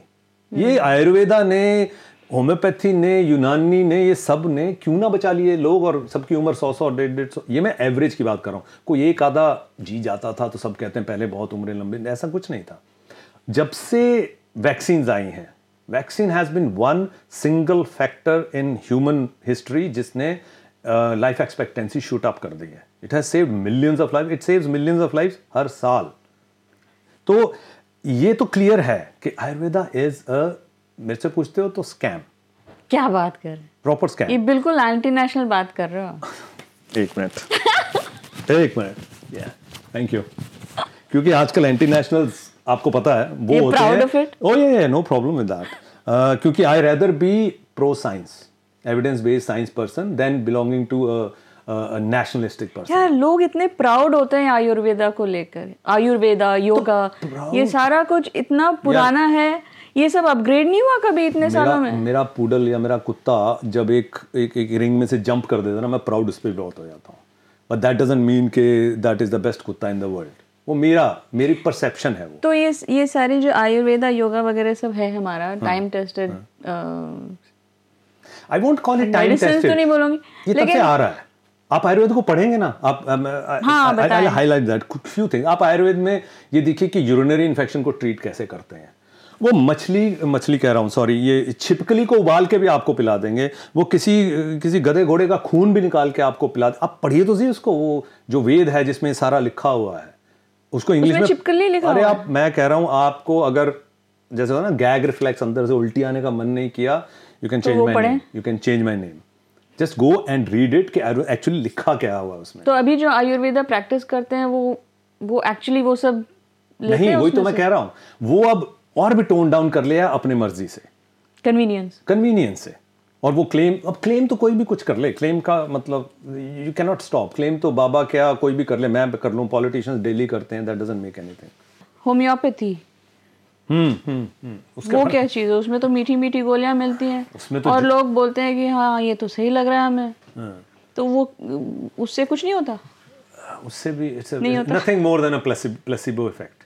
ये। आयुर्वेदा ने होम्योपैथी ने, यूनानी ने, ये सबने क्यों ना बचा लिए लोग और सबकी उम्र सौ सौ, डेढ़ डेढ़ सौ? ये मैं एवरेज की बात कर रहा हूँ। कोई एक आधा जी जाता था तो सब कहते हैं, पहले बहुत उम्रें लंबी। ऐसा कुछ नहीं था। जब से वैक्सीन आई हैं vaccine has been one single factor in human history जिसने लाइफ एक्सपेक्टेंसी शूट अप कर दी है। It has save millions of life it saves millions of life हर साल। तो ये तो क्लियर है कि आयुर्वेदा इज़ अ मेरे से पूछते हो तो स्कैम क्या बात कर रहे प्रॉपर स्कैम ये बिल्कुल एंटी नेशनल बात कर रहे हो। एक मिनट। एक मिनट। या थैंक यू क्योंकि आजकल एंटी नेशनल्स आपको पता है वो होते हैं ओ ये नो प्रॉब्लम विद दैट क्योंकि I rather be pro science evidence based science person than belonging to a nationalistic person यार लोग इतने प्राउड होते हैं आयुर्वेदा को लेकर। आयुर्वेदा योगा तो ये सारा कुछ इतना पुराना है। ये सब अपग्रेड नहीं हुआ कभी इतने मेरा, सालों में? मेरा पुडल या मेरा कुत्ता जब एक एक एक रिंग में से जंप कर देता ना मैं प्राउड उस पर बहुत हो जाता हूँ। बट दैट डजंट मीन के दैट इज़ द बेस्ट कुत्ता इन द वर्ल्ड वो मेरा मेरी परसेप्शन है वो। तो ये ये सारी जो आयुर्वेदा योगा वगैरह सब है हमारा time tested I won't call it time tested तो नहीं बोलूँगी? ये तब से आ रहा है। आप आयुर्वेद को पढ़ेंगे ना आप हाईलाइट दैट फ्यू थिंग आप आयुर्वेद में ये देखिए कि यूरिनरी इन्फेक्शन को ट्रीट कैसे करते हैं। वो मछली मछली कह रहा हूँ सॉरी ये छिपकली को उबाल के भी आपको पिला देंगे। वो किसी किसी गधे घोड़े का खून भी निकाल के आपको पिला आप पढ़िए तो सही उसको वो जो वेद है जिसमें सारा लिखा हुआ है उसको इंग्लिश में चिपकली लिखा अरे आप मैं कह रहा हूँ आपको अगर जैसे हो ना गैग रिफ्लेक्स अंदर से उल्टी आने का मन नहीं किया you can change my name you can change my name just go and read it कि एक्चुअली लिखा क्या हुआ उसमें। तो अभी जो आयुर्वेदा प्रैक्टिस करते हैं वो वो एक्चुअली वो सब नहीं वही तो मैं कह रहा हूँ वो अब और भी टोन डाउन कर लिया अपने मर्ज़ी से। कन्वीनियंस कन्वीनियंस से। और वो क्लेम अब क्लेम तो कोई भी कुछ कर ले। क्लेम का मतलब you can not stop claim तो बाबा क्या कोई भी कर ले मैं कर लूँ। पॉलिटिशियंस डेली करते हैं that doesn't make anything homeopathy hmm hmm hmm. वो क्या चीज़ है? उसमें तो मीठी मीठी गोलियाँ मिलती हैं। उसमें तो और लोग बोलते हैं कि हाँ ये तो सही लग रहा है हमें। हाँ। तो वो उससे कुछ नहीं होता? उससे भी it's nothing more than a placebo effect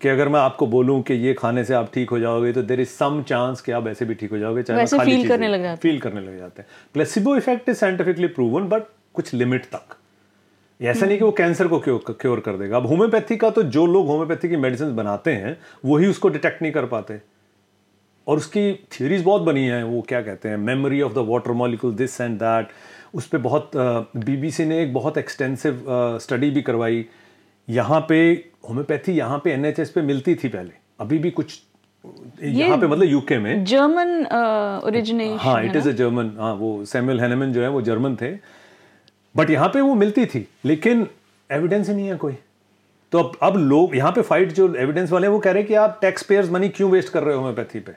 कि अगर मैं आपको बोलूँ कि ये खाने से आप ठीक हो जाओगे तो देर इज़ सम चांस कि आप वैसे भी ठीक हो जाओगे चाहे वैसे feel करने लग जाते फील करने लग जाते हैं। Placebo effect is scientifically proven but कुछ लिमिट तक। ऐसा नहीं कि वो कैंसर को क्योर क्योर कर देगा। अब होम्योपैथी का तो जो लोग होम्योपैथी की मेडिसिन बनाते हैं वही उसको डिटेक्ट नहीं कर पाते। और उसकी थ्योरीज बहुत बनी हैं वो क्या कहते हैं memory of the water molecule this and that उस पर बहुत बीबीसी ने एक बहुत एक्सटेंसिव स्टडी भी करवाई। यहाँ पे होम्योपैथी यहाँ पे एनएचएस पे मिलती थी पहले। अभी भी कुछ यहाँ पे मतलब यूके में। जर्मन ओरिजिनेशन हाँ इट इज़ अ जर्मन हाँ वो सैमुअल हैनेमन जो है वो जर्मन थे। बट यहाँ पे वो मिलती थी लेकिन एविडेंस ही नहीं है कोई। तो अब अब लोग यहाँ पे फाइट जो एविडेंस वाले हैं वो कह रहे हैं कि आप टैक्स पेयर्स मनी क्यों वेस्ट कर रहे हो होम्योपैथी पे?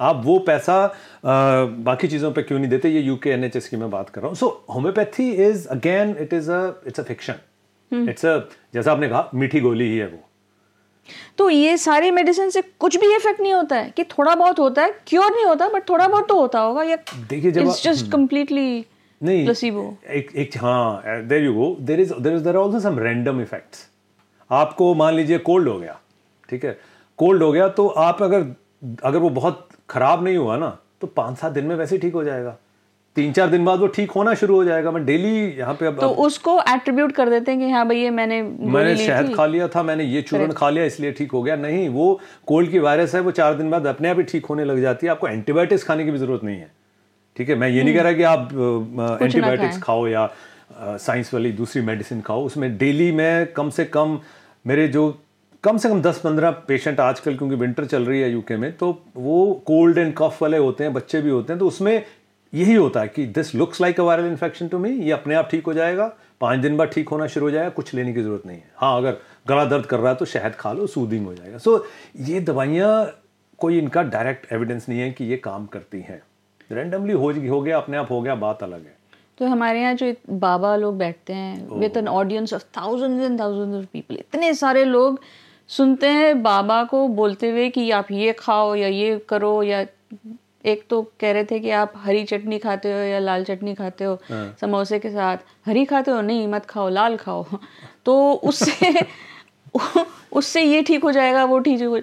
आप वो पैसा आ, बाकी चीज़ों पे क्यों नहीं देते? ये यूके एनएचएस की मैं बात कर रहा हूँ। So homeopathy is again it is a it's a fiction it's a जैसा आपने कहा मीठी गोली ही है वो। तो ये सारी मेडिसिन से कुछ भी इफ़ेक्ट नहीं होता है कि थोड़ा बहुत होता है क्योर नहीं होता बट थोड़ा बहुत तो होता होगा या देखिए जब इट्स जस्ट कंप्लीटली नहीं प्लेसिबो एक एक हाँ there you go there is there is there also some random effects आपको मान लीजिए कोल्ड हो गया ठीक है? कोल्ड हो गया तो आप अगर अगर वो बहुत खराब नहीं हुआ ना तो पाँच सात दिन में वैसे ही ठीक हो जाएगा। तीन चार दिन बाद वो ठीक होना शुरू हो जाएगा। मैं डेली यहाँ पे अब तो अब, उसको एट्रीब्यूट कर देते हैं कि हाँ भैया मैंने मैंने शहद खा लिया था मैंने ये चूर्ण खा लिया इसलिए ठीक हो गया। नहीं वो कोल्ड की वायरस है वो चार दिन बाद अपने आप ही ठीक होने लग जाती है। आपको एंटीबायोटिक्स खाने की भी ज़रूरत नहीं है। ठीक है? मैं ये नहीं कह रहा कि आप एंटीबायोटिक्स खाओ या साइंस वाली दूसरी मेडिसिन खाओ। उसमें डेली मैं कम से कम मेरे जो कम से कम दस पंद्रह पेशेंट आजकल क्योंकि विंटर चल रही है यूके में तो वो कोल्ड एंड कफ वाले होते हैं बच्चे भी होते हैं तो उसमें यही होता है कि this looks like a viral infection to me ये अपने आप ठीक हो जाएगा पाँच दिन बाद ठीक होना शुरू हो जाएगा कुछ लेने की ज़रूरत नहीं है। हाँ अगर गला दर्द कर रहा है तो शहद खा लो सूदिंग हो जाएगा। सो so, ये दवाइयाँ कोई इनका डायरेक्ट एविडेंस नहीं है कि ये काम करती हैं। रेंडमली हो हो गया अपने आप हो गया बात अलग है। तो हमारे यहाँ जो बाबा लोग बैठते हैं with an audience of thousands and thousands of people इतने सारे लोग सुनते हैं बाबा को बोलते हुए कि आप ये खाओ या ये करो या एक तो कह रहे थे कि आप हरी चटनी खाते हो या लाल चटनी खाते हो हाँ। समोसे के साथ। हरी खाते हो? नहीं मत खाओ लाल खाओ। तो उससे उससे ये ठीक हो जाएगा वो ठीक हो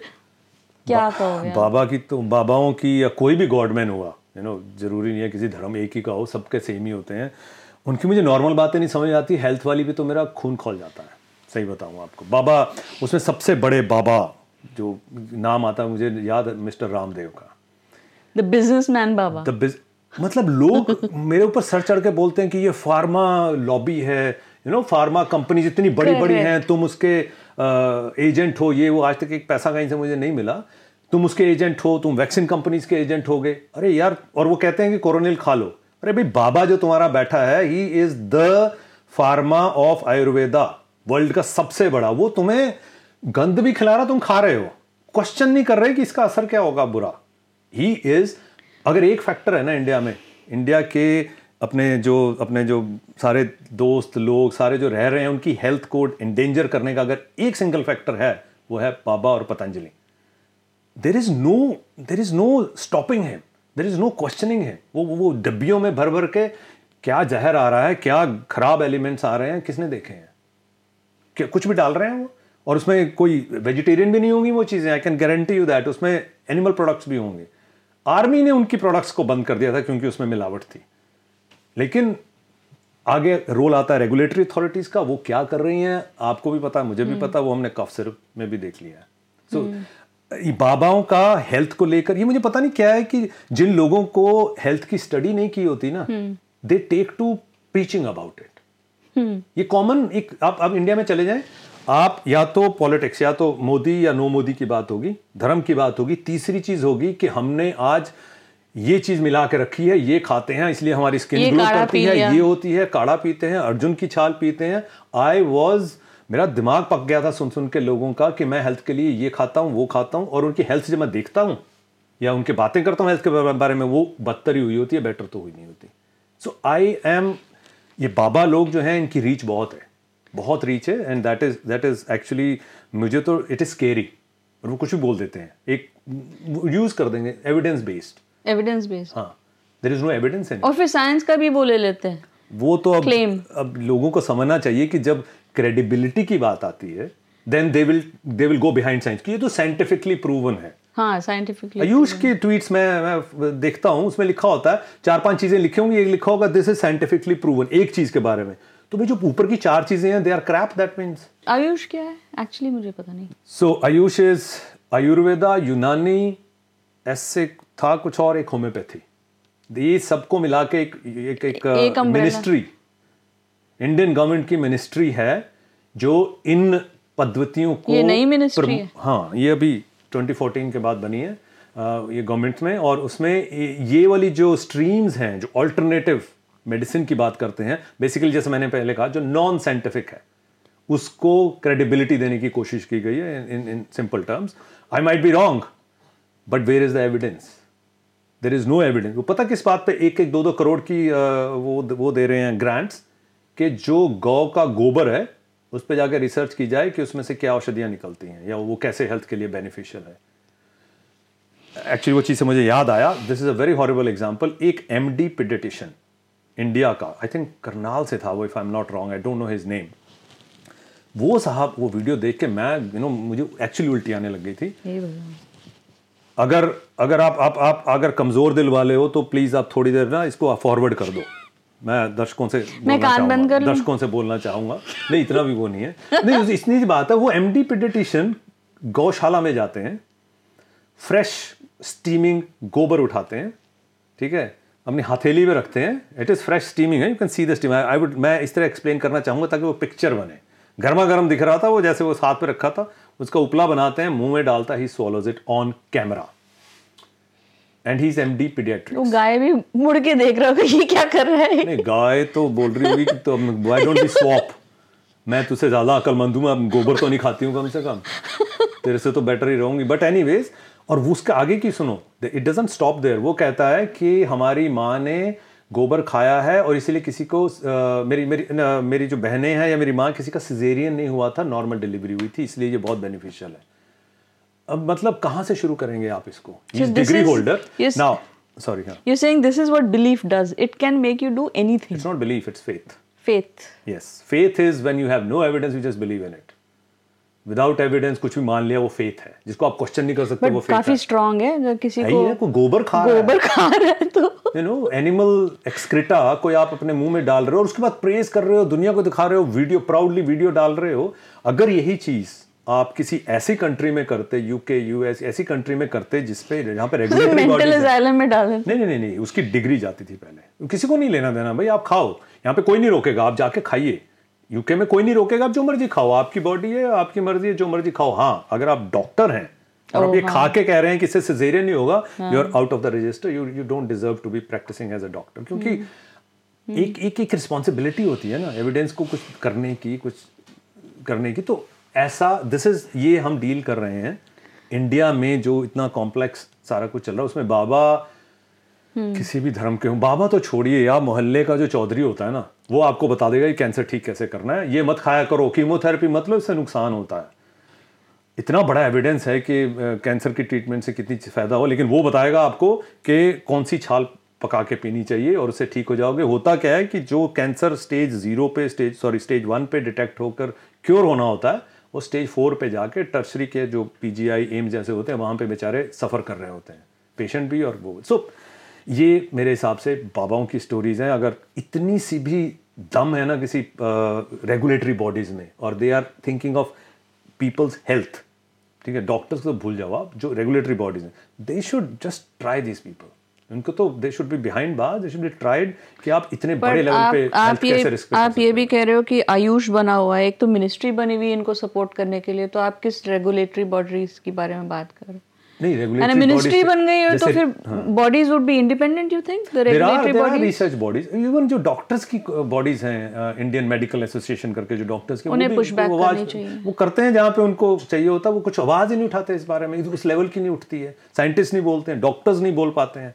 क्या कहोगे बाबा की तो बाबाओं की या कोई भी गॉडमैन हुआ यू नो ज़रूरी नहीं है किसी धर्म एक ही का हो सबके सेम ही होते हैं। उनकी मुझे नॉर्मल बातें नहीं समझ आती हेल्थ वाली भी तो मेरा खून खोल जाता है। सही बताऊँ आपको। बाबा उसमें सबसे बड़े बाबा जो नाम आता है मुझे याद है मिस्टर रामदेव का। द बिजनेसमैन बाबा द बिज मतलब लोग मेरे ऊपर सर चढ़ के बोलते हैं कि ये फार्मा लॉबी है। यू नो फार्मा कंपनी जितनी बड़ी बड़ी हैं तुम उसके एजेंट हो ये वो आज तक एक पैसा कहीं से मुझे नहीं मिला। तुम उसके एजेंट हो तुम वैक्सीन कंपनीज़ के एजेंट हो गए। अरे यार और वो कहते हैं कि कोरोनिल खा लो। अरे भाई बाबा जो तुम्हारा बैठा है ही is the pharma of Ayurveda world का सबसे बड़ा। वो तुम्हें गंद भी खिला रहा तुम खा रहे हो। क्वेश्चन नहीं कर रहे कि इसका असर क्या होगा बुरा। ही इज़ अगर एक फैक्टर है ना इंडिया में इंडिया के अपने जो अपने जो सारे दोस्त, लोग, सारे जो रह रहे हैं, उनकी हेल्थ को इंडेंजर करने का अगर एक सिंगल फैक्टर है, वो है बाबा और Patanjali. There is no there is no stopping है देर इज़ नो क्वेश्चनिंग है वो वो डब्बियों में भर भर के क्या जहर आ रहा है, क्या खराब एलिमेंट्स आ रहे हैं, किसने देखे हैं? क्या, कुछ भी डाल रहे हैं वो? और उसमें कोई वेजिटेरियन भी नहीं होंगी वो चीज़ें I can guarantee you that उसमें एनिमल प्रोडक्ट्स भी होंगे। आर्मी ने उनकी प्रोडक्ट्स को बंद कर दिया था क्योंकि उसमें मिलावट थी। लेकिन आगे रोल आता है रेगुलेटरी अथॉरिटीज का वो क्या कर रही हैं आपको भी पता है मुझे भी हम्म। पता वो हमने कफ सिरप में भी देख लिया है। सो so, बाबाओं का हेल्थ को लेकर ये मुझे पता नहीं क्या है कि जिन लोगों को हेल्थ की स्टडी नहीं की होती ना they take to preaching about it ये कॉमन एक आप आप इंडिया में चले जाएँ आप या तो पॉलिटिक्स या तो मोदी या नो मोदी की बात होगी धर्म की बात होगी तीसरी चीज़ होगी कि हमने आज ये चीज़ मिला के रखी है ये खाते हैं इसलिए हमारी स्किन ग्लो करती है ये होती है काढ़ा पीते हैं अर्जुन की छाल पीते हैं। आई वॉज़ मेरा दिमाग पक गया था सुन सुन के लोगों का कि मैं हेल्थ के लिए ये खाता हूँ वो खाता हूँ और उनकी हेल्थ जब मैं देखता हूँ। या उनकी बातें करता हूँ हेल्थ के बारे में वो बदतर ही हुई होती है बेटर तो हुई नहीं होती। सो आई एम ये बाबा लोग जो हैं इनकी रीच बहुत है। बहुत रीच है and that is that is actually मुझे तो इट इज़ स्केरी और वो कुछ भी बोल देते हैं। एक यूज़ कर देंगे एविडेंस बेस्ड एविडेंस बेस्ड हाँ देर इज़ नो एविडेंस और फिर साइंस का भी बोले लेते हैं। वो तो अब Claim. अब लोगों को समझना चाहिए कि जब क्रेडिबिलिटी की बात आती है then they will they will go behind science ये तो साइंटिफिकली प्रूवन है। हाँ साइंटिफिकली आयुष के ट्वीट्स में मैं देखता हूँ उसमें लिखा होता है चार पाँच चीज़ें लिखी होंगी एक लिखा होगा दिस इज़ साइंटिफिकली प्रूवन एक चीज़ के बारे में। तो भाई जो ऊपर की चार चीज़ें हैं they are crap that means AYUSH क्या है? एक्चुअली मुझे पता नहीं। सो आयुष इज़ आयुर्वेदा यूनानी ऐसे था कुछ और एक होम्योपैथी। ये सबको मिला के एक एक एक, एक मिनिस्ट्री इंडियन गवर्नमेंट की मिनिस्ट्री है जो इन पद्धतियों को ये नई प्रम- है? हाँ ये अभी 2014 के बाद बनी है अ, ये गवर्नमेंट में और उसमें ये- ये वाली जो स्ट्रीम्स हैं जो अल्टरनेटिव मेडिसिन की बात करते हैं बेसिकली जैसे मैंने पहले कहा, जो नॉन साइंटिफिक है, उसको क्रेडिबिलिटी देने की कोशिश की गई है in in simple terms I might be wrong but where is the evidence there is no evidence वो पता किस बात पे एक एक दो दो करोड़ की वो वो दे रहे हैं ग्रांट्स कि जो गौ का गोबर है, उस पर जाकर रिसर्च की जाए कि उसमें से क्या औषधियाँ निकलती हैं, या वो कैसे हेल्थ के लिए बेनिफिशियल है। एक्चुअली वो चीज़ से मुझे याद आया। This is a very horrible example एक एम डी पिडिटिशन इंडिया का आई थिंक करनाल से था वो if I am not wrong I don't know his name वो साहब वो वीडियो देख के मैं यू you नो know, मुझे एक्चुअली उल्टी आने लग गई थी। अगर अगर आप आप आप अगर कमज़ोर दिल वाले हो तो प्लीज़ आप थोड़ी देर ना इसको फॉरवर्ड कर दो। मैं दर्शकों से बोलना कान बंद कर दर्शकों से बोलना चाहूँगा। नहीं इतना भी वो नहीं है। नहीं इतनी सी बात है वो एमडी पीडिटिशियन गौशाला में जाते हैं फ्रेश स्टीमिंग गोबर उठाते हैं ठीक है? अपनी हथेली में रखते हैं। इट इज़ फ्रेश स्टीमिंग है you can see the steam I would मैं इस तरह एक्सप्लेन करना चाहूँगा ताकि वो पिक्चर बने। गर्मा गर्म दिख रहा था वो जैसे वो हाथ पे रखा था उसका उपला बनाते हैं मुँह में डालता he swallows it on camera and he is MD pediatrics वो गाय भी मुड़ के देख रहा होगा ये क्या कर रहा है? नहीं गाय तो बोल रही होगी कि तो व्हाई डोंट बी स्वॉप मैं तुझसे ज़्यादा अकलमंद हूँ मैं गोबर तो नहीं खाती हूँ कम से कम। तेरे से तो बेटर ही रहूँगी। बट एनीवेज और वो उसके आगे की सुनो इट डजंट स्टॉप देयर वो कहता है कि हमारी माँ ने गोबर खाया है और इसीलिए किसी को अ, मेरी मेरी न, मेरी जो बहनें हैं या मेरी माँ किसी का सिजेरियन नहीं हुआ था नॉर्मल डिलीवरी हुई थी इसलिए ये बहुत बेनिफिशियल है अब मतलब कहाँ से शुरू करेंगे आप इसको degree holder now sorry You're saying this is what belief does. It can make you do anything. It's not belief it's faith Faith. Yes, faith is when you have no evidence, you just believe in it. Without evidence कुछ भी मान लिया वो faith है। जिसको आप question नहीं कर सकते But वो faith काफ़ी है। है अगर किसी है को ही कोई गोबर खा रहा गोबर खा रहा है तो। यू नो एनिमल एक्सक्रिटा कोई आप अपने मुँह में डाल रहे हो और उसके बाद प्रेज कर रहे हो दुनिया को दिखा रहे हो वीडियो प्राउडली वीडियो डाल रहे हो अगर यही चीज़ आप किसी ऐसी कंट्री में करते यूके यूएस ऐसी कंट्री में करते जिसपे जहाँ पे रेगुलेटरी में डाल नहीं नहीं नहीं नहीं उसकी डिग्री जाती थी पहले। किसी को नहीं लेना देना भाई आप खाओ यहाँ पे कोई नहीं रोकेगा आप जाके खाइए। यूके में कोई नहीं रोकेगा आप जो मर्ज़ी खाओ। आपकी बॉडी है आपकी मर्ज़ी है जो मर्ज़ी खाओ। हाँ अगर आप डॉक्टर हैं और आप ये खा के कह रहे हैं कि इससे सिजेरियन नहीं होगा you are out of the register you you don't deserve to be practising as a doctor क्योंकि एक एक एक रिस्पॉन्सिबिलिटी होती है ना एविडेंस को कुछ करने की कुछ करने की। तो ऐसा दिस इज़ ये हम डील कर रहे हैं। इंडिया में जो इतना कॉम्प्लेक्स सारा कुछ चल रहा है उसमें बाबा किसी भी धर्म के हो। बाबा तो छोड़िए या मोहल्ले का जो चौधरी होता है ना, वो आपको बता देगा कि कैंसर ठीक कैसे करना है। ये मत खाया करो, कीमोथेरेपी मत लो इससे नुकसान होता है। इतना बड़ा एविडेंस है कि कैंसर की ट्रीटमेंट से कितनी फ़ायदा हो, लेकिन वो बताएगा आपको कि कौन सी छाल पका के पीनी चाहिए और उससे ठीक हो जाओगे। होता क्या है कि जो कैंसर स्टेज ज़ीरो पे स्टेज सॉरी स्टेज वन पे डिटेक्ट होकर क्योर होना होता है, वो स्टेज फोर पे जाके टर्सरी के जो पीजीआई एम्स जैसे होते हैं, वहाँ पे बेचारे सफ़र कर रहे होते हैं। पेशेंट भी और वो। सो ये मेरे हिसाब से बाबाओं की स्टोरीज हैं। अगर इतनी सी भी दम है ना किसी रेगुलेटरी बॉडीज में और they are thinking of people's health ठीक है डॉक्टर्स को तो भूल जाओ आप जो रेगुलेटरी बॉडीज हैं। They should just try this people उनको तो they should be behind bars they should be tried कि आप इतने बड़े लेवल पे आप ये आप ये भी कह रहे हो कि आयुष बना हुआ है एक तो मिनिस्ट्री बनी हुई है इनको सपोर्ट करने के लिए तो आप किस रेगुलेटरी बॉडीज के बारे में बात कर रहे हो? नहीं मिनिस्ट्री बन गई हो तो फिर bodies would be independent you think research bodies even जो डॉक्टर्स की बॉडीज हैं इंडियन मेडिकल एसोसिएशन करके जो डॉक्टर्स के उन्हें push वो करनी चाहिए। वो करते हैं जहाँ पे उनको चाहिए होता है वो कुछ आवाज़ ही नहीं उठाते इस बारे में। उस लेवल की नहीं उठती है। साइंटिस्ट नहीं बोलते हैं डॉक्टर्स नहीं बोल पाते हैं।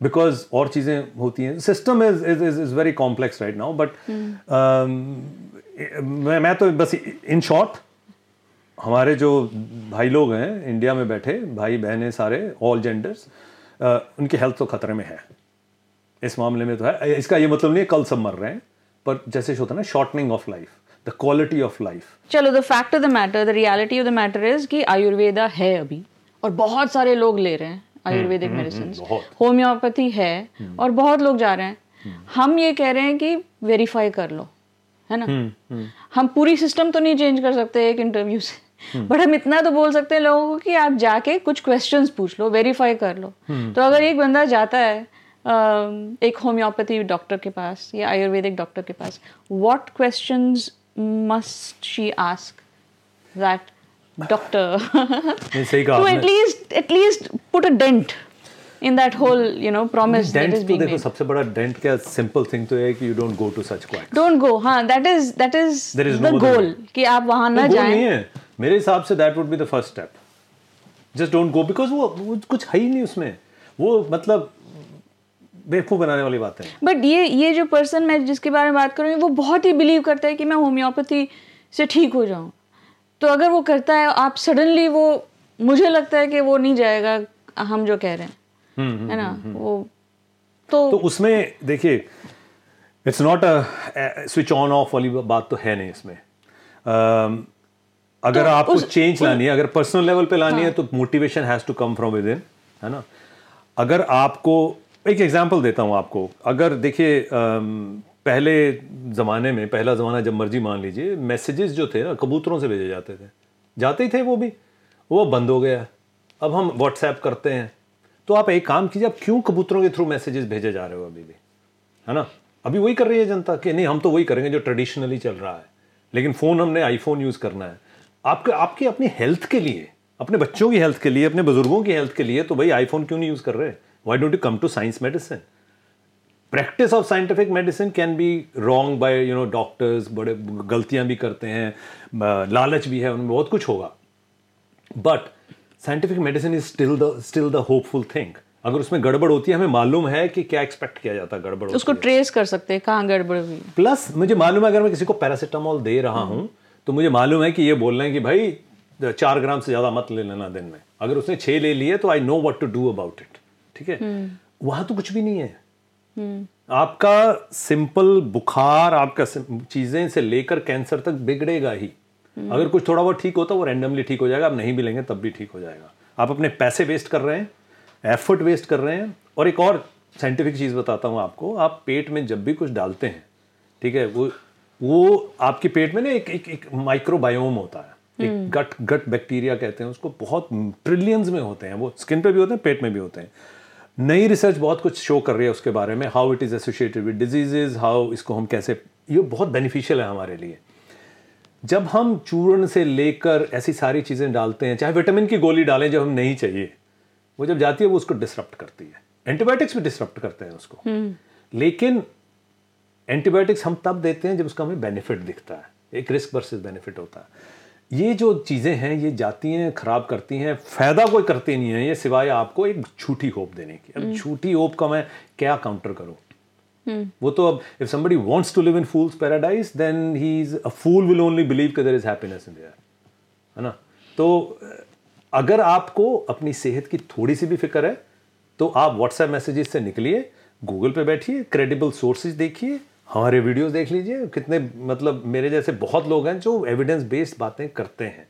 बिकॉज़ और चीज़ें होती हैं। System is is is is very complex right now but मैं तो बस इन शॉर्ट हमारे जो भाई लोग हैं इंडिया में बैठे भाई बहनें सारे ऑल जेंडर्स उनकी हेल्थ तो खतरे में है। इस मामले में तो है। इसका ये मतलब नहीं है कल सब मर रहे हैं पर जैसे होता है ना shortening of life the quality of life चलो the fact of the matter the reality of the matter is कि आयुर्वेदा है अभी और बहुत सारे लोग ले रहे हैं आयुर्वेदिक मेडिसिन होम्योपैथी है और बहुत लोग जा रहे हैं। हम ये कह रहे हैं कि वेरीफाई कर लो है ना? हम पूरी सिस्टम तो नहीं चेंज कर सकते एक इंटरव्यू से। बट हम इतना तो बोल सकते हैं लोगों को कि आप जाके कुछ क्वेश्चंस पूछ लो वेरीफाई कर लो। तो अगर एक बंदा जाता है एक होम्योपैथी डॉक्टर के पास या आयुर्वेदिक डॉक्टर के पास what questions must she ask that doctor नहीं सही कहा to आपने। at least at least put a dent in that whole you know promise that dent is तो देखो सबसे बड़ा डेंट क्या सिंपल थिंग तो है कि you don't go to such quite don't go हाँ is the no other goal way. कि आप वहाँ ना जाएँ। मेरे हिसाब से that would be the first step just don't go because वो, वो कुछ है ही नहीं उसमें। वो मतलब बेवकूफ़ बनाने वाली बात है। बट ये ये जो पर्सन मैं जिसके बारे में बात कर रही हूँ वो बहुत ही बिलीव करता है कि मैं होम्योपैथी से ठीक हो जाऊँ। तो अगर वो करता है आप सडनली वो मुझे लगता है कि वो नहीं जाएगा हम जो कह रहे हैं। है ना? वो तो तो उसमें देखिए it's not a switch on off वाली बात तो है नहीं इसमें। अम, अगर तो आपको चेंज लानी है अगर पर्सनल लेवल पे लानी हाँ. है। तो motivation has to come from within है ना? अगर आपको एक एग्जांपल देता हूँ आपको। अगर देखिए पहले ज़माने में पहला ज़माना जब मर्ज़ी मान लीजिए मैसेजेस जो थे ना कबूतरों से भेजे जाते थे। जाते ही थे वो भी। वो बंद हो गया अब हम व्हाट्सएप करते हैं। तो आप एक काम कीजिए आप क्यों कबूतरों के थ्रू मैसेजेस भेजे जा रहे हो अभी भी? है ना? अभी वही कर रही है जनता कि नहीं हम तो वही करेंगे जो ट्रेडिशनली चल रहा है। लेकिन फ़ोन हमने आईफोन यूज़ करना है। आपके आपकी अपनी हेल्थ के लिए अपने बच्चों की हेल्थ के लिए अपने बुज़ुर्गों की हेल्थ के लिए तो भाई आईफोन क्यों नहीं यूज़ कर रहे? Why don't you come to science medicine practice of scientific medicine can be wrong by you know doctors बड़े गलतियाँ भी करते हैं लालच भी है उनमें बहुत कुछ होगा। But scientific medicine is still the still the hopeful thing अगर उसमें गड़बड़ होती है हमें मालूम है कि क्या एक्सपेक्ट किया जाता है गड़बड़ उसको ट्रेस कर सकते हैं कहाँ गड़बड़ हुई। प्लस मुझे मालूम है अगर मैं किसी को पैरासीटामोल दे रहा हूँ तो मुझे मालूम है कि ये बोल रहे हैं कि भाई चार ग्राम से ज़्यादा मत ले लेना दिन में। अगर उसने छह ले लिए तो I know what to do about it ठीक है? वहाँ तो कुछ भी नहीं है। आपका सिंपल बुखार आपका चीज़ें से लेकर कैंसर तक बिगड़ेगा ही। अगर कुछ थोड़ा बहुत ठीक होता है वो रैंडमली ठीक हो जाएगा। आप नहीं भी लेंगे तब भी ठीक हो जाएगा। आप अपने पैसे वेस्ट कर रहे हैं एफर्ट वेस्ट कर रहे हैं। और एक और साइंटिफिक चीज़ बताता हूँ आपको। आप पेट में जब भी कुछ डालते हैं ठीक है वो वो आपके पेट में ना एक एक, एक माइक्रोबायोम होता है। एक गट गट बैक्टीरिया कहते हैं उसको बहुत ट्रिलियंस में होते हैं। वो स्किन पे भी होते हैं पेट में भी होते हैं। नई रिसर्च बहुत कुछ शो कर रही है उसके बारे में how it is associated with diseases how इसको हम कैसे ये बहुत बेनिफिशियल है हमारे लिए। जब हम चूर्ण से लेकर ऐसी सारी चीज़ें डालते हैं चाहे विटामिन की गोली डालें जब हम नहीं चाहिए वो जब जाती है वो उसको डिसरप्ट करती है। एंटीबायोटिक्स भी डिसरप्ट करते हैं उसको। लेकिन एंटीबायोटिक्स हम तब देते हैं जब उसका हमें बेनिफिट दिखता है एक रिस्क वर्सेस बेनिफिट होता है। ये जो चीज़ें हैं ये जाती हैं खराब करती हैं फ़ायदा कोई करती नहीं है ये सिवाय आपको एक झूठी होप देने की। अब झूठी होप का मैं क्या काउंटर करूँ? वो तो अब if somebody wants to live in fool's paradise he he's a fool will only believe that there is happiness in there है ना? तो अगर आपको अपनी सेहत की थोड़ी सी भी फ़िक्र है तो आप व्हाट्सएप मैसेजेस से निकलिए गूगल पे बैठिए क्रेडिबल सोर्सेज देखिए हमारे वीडियोस देख लीजिए कितने मतलब मेरे जैसे बहुत लोग हैं जो एविडेंस बेस्ड बातें करते हैं।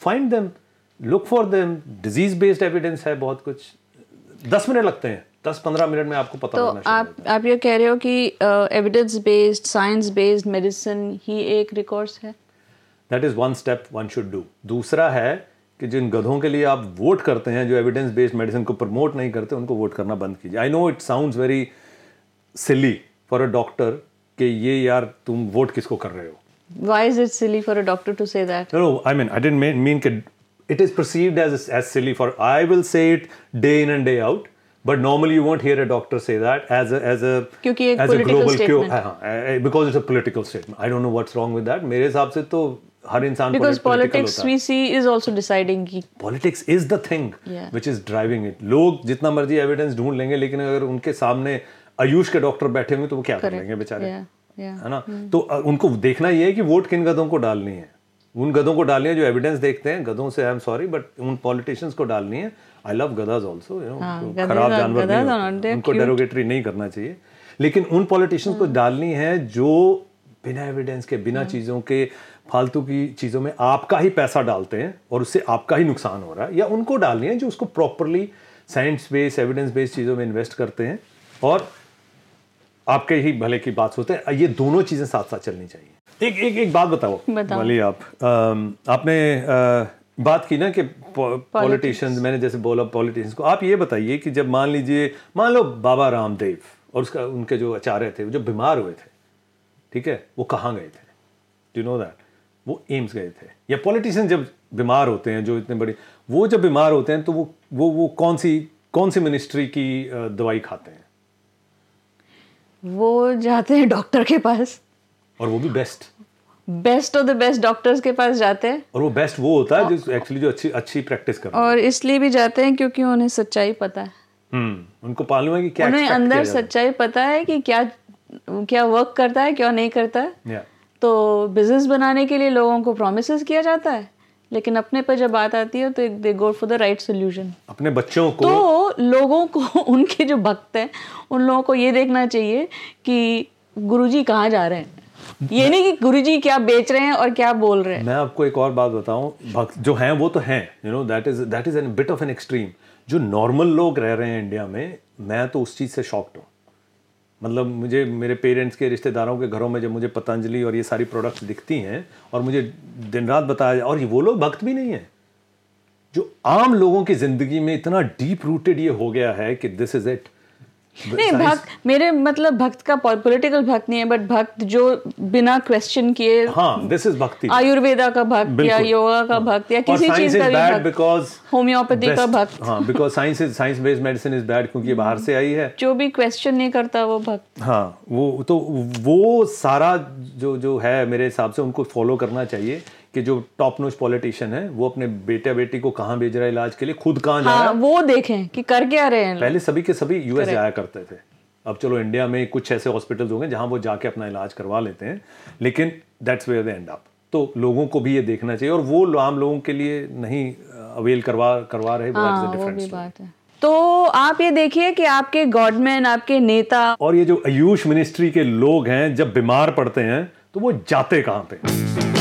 Find them look for them disease based evidence है बहुत कुछ। दस मिनट लगते हैं दस पंद्रह मिनट में आपको पता तो आप आप ये कह रहे हो कि evidence based science based medicine ही एक रिकॉर्ड्स है? That is one step one should do दूसरा है कि जिन गधों के लिए आप वोट करते हैं जो एविडेंस बेस्ड मेडिसिन को प्रमोट नहीं करते उनको वोट करना बंद कीजिए। I know it sounds very silly for a doctor कि ये यार तुम वोट किसको कर रहे हो why is it silly for a doctor to say that No, no, I mean, I didn't mean, mean it is perceived as as silly for. I will say it day in and day out, but normally you won't hear a doctor say that as a as a क्योंकि एक as a global statement. हाँ, हाँ, because it's a political statement. I don't know what's wrong with that. मेरे हिसाब से तो हर इंसान because politics we see is also deciding कि politics is the thing Yeah. Which is driving it लोग जितना मर्ज़ी एविडेंस ढूंढ लेंगे लेकिन अगर उनके सामने आयुष के डॉक्टर बैठे होंगे तो वो क्या कर लेंगे बेचारे? है ना? तो उनको देखना ये है कि वोट किन गधों को डालनी है। उन गधों को डालनी है जो एविडेंस देखते हैं। गधों से आई एम सॉरी बट उन पॉलिटिशियंस को डालनी है। आई लव गधाज ऑल्सो यू नो खराब जानवर नहीं उनको डेरोगेटरी नहीं करना चाहिए। लेकिन उन पॉलिटिशियंस को डालनी है जो बिना एविडेंस के बिना चीज़ों के फालतू की चीज़ों में आपका ही पैसा डालते हैं और उससे आपका ही नुकसान हो रहा है। या उनको डालनी है जो उसको properly science based evidence based चीज़ों में इन्वेस्ट करते हैं। और आपके ही भले की बात सोचते हैं ये दोनों चीज़ें साथ साथ चलनी चाहिए। एक एक एक बात बताओ। वाली आप अम, आपने अ, बात की ना कि पॉलिटिशियंस मैंने जैसे बोला पॉलिटिशियंस को आप ये बताइए कि जब मान लीजिए मान लो बाबा रामदेव और उसका उनके जो आचार्य थे वो जो बीमार हुए थे ठीक है वो कहाँ गए थे? यू नो दैट वो एम्स गए थे। या पॉलिटिशियन जब बीमार होते हैं जो इतने बड़े वो जब बीमार होते हैं तो वो वो वो कौन सी कौन सी मिनिस्ट्री की दवाई खाते हैं? वो जाते हैं डॉक्टर के पास। और वो भी best best of the best doctors के पास जाते हैं। और वो बेस्ट वो होता है जो एक्चुअली जो अच्छी अच्छी प्रैक्टिस कर है और इसलिए भी जाते हैं क्योंकि उन्हें सच्चाई पता है। हम्म उनको मालूम है कि क्या उन्हें अंदर सच्चाई पता है कि क्या क्या वर्क करता है क्या नहीं करता है। है। Yeah. तो बिज़नेस बनाने के लिए लोगों को प्रोमिस किया जाता है। लेकिन अपने पर जब बात आती है तो they go for the right solution अपने बच्चों को तो लोगों को उनके जो भक्त हैं उन लोगों को ये देखना चाहिए कि गुरुजी कहाँ जा रहे हैं। ये नहीं कि गुरुजी क्या बेच रहे हैं और क्या बोल रहे हैं। मैं आपको एक और बात बताऊँ भक्त जो हैं वो तो हैं you know that is that is an bit of an extreme जो नॉर्मल लोग रह रहे हैं इंडिया में मैं तो उस चीज़ से शॉक्ड हूँ। मतलब मुझे, मेरे पेरेंट्स के रिश्तेदारों के घरों में जब मुझे पतंजलि और ये सारी प्रोडक्ट्स दिखती हैं और मुझे दिन रात बताया जाए और ये वो लोग भक्त भी नहीं हैं, जो आम लोगों की ज़िंदगी में इतना डीप रूटेड ये हो गया है कि दिस इज़ इट नहीं भक्त मेरे मतलब भक्त का पॉलिटिकल भक्त नहीं है बट भक्त जो बिना क्वेश्चन किए हाँ दिस इज़ भक्ति आयुर्वेदा का भक्त या योगा का भक्त या किसी चीज़ का भी भक्त। because होम्योपैथी का भक्त। हाँ because science is science based medicine is bad क्योंकि बाहर से आई है। जो भी क्वेश्चन नहीं करता वो भक्त। हाँ वो तो वो सारा जो जो है मेरे हिसाब से उनको फॉलो करना चाहिए। कि जो टॉप नोच पॉलिटिशियन है वो अपने बेटे बेटी को कहाँ भेज रहा है इलाज के लिए खुद कहाँ जा रहा हाँ? है वो देखें कि कर क्या रहे हैं पहले सभी के सभी यूएस जाया करते थे। अब चलो इंडिया में कुछ ऐसे हॉस्पिटल्स होंगे जहाँ वो जाके अपना इलाज करवा लेते हैं लेकिन that's where they end up तो लोगों को भी ये देखना चाहिए और वो आम लोगों के लिए नहीं अवेल करवा करवा रहे हाँ वो भी बात है। तो आप ये देखिए कि आपके गॉडमैन आपके नेता और ये जो आयुष मिनिस्ट्री के लोग हैं जब बीमार पड़ते हैं तो वो जाते कहाँ पे?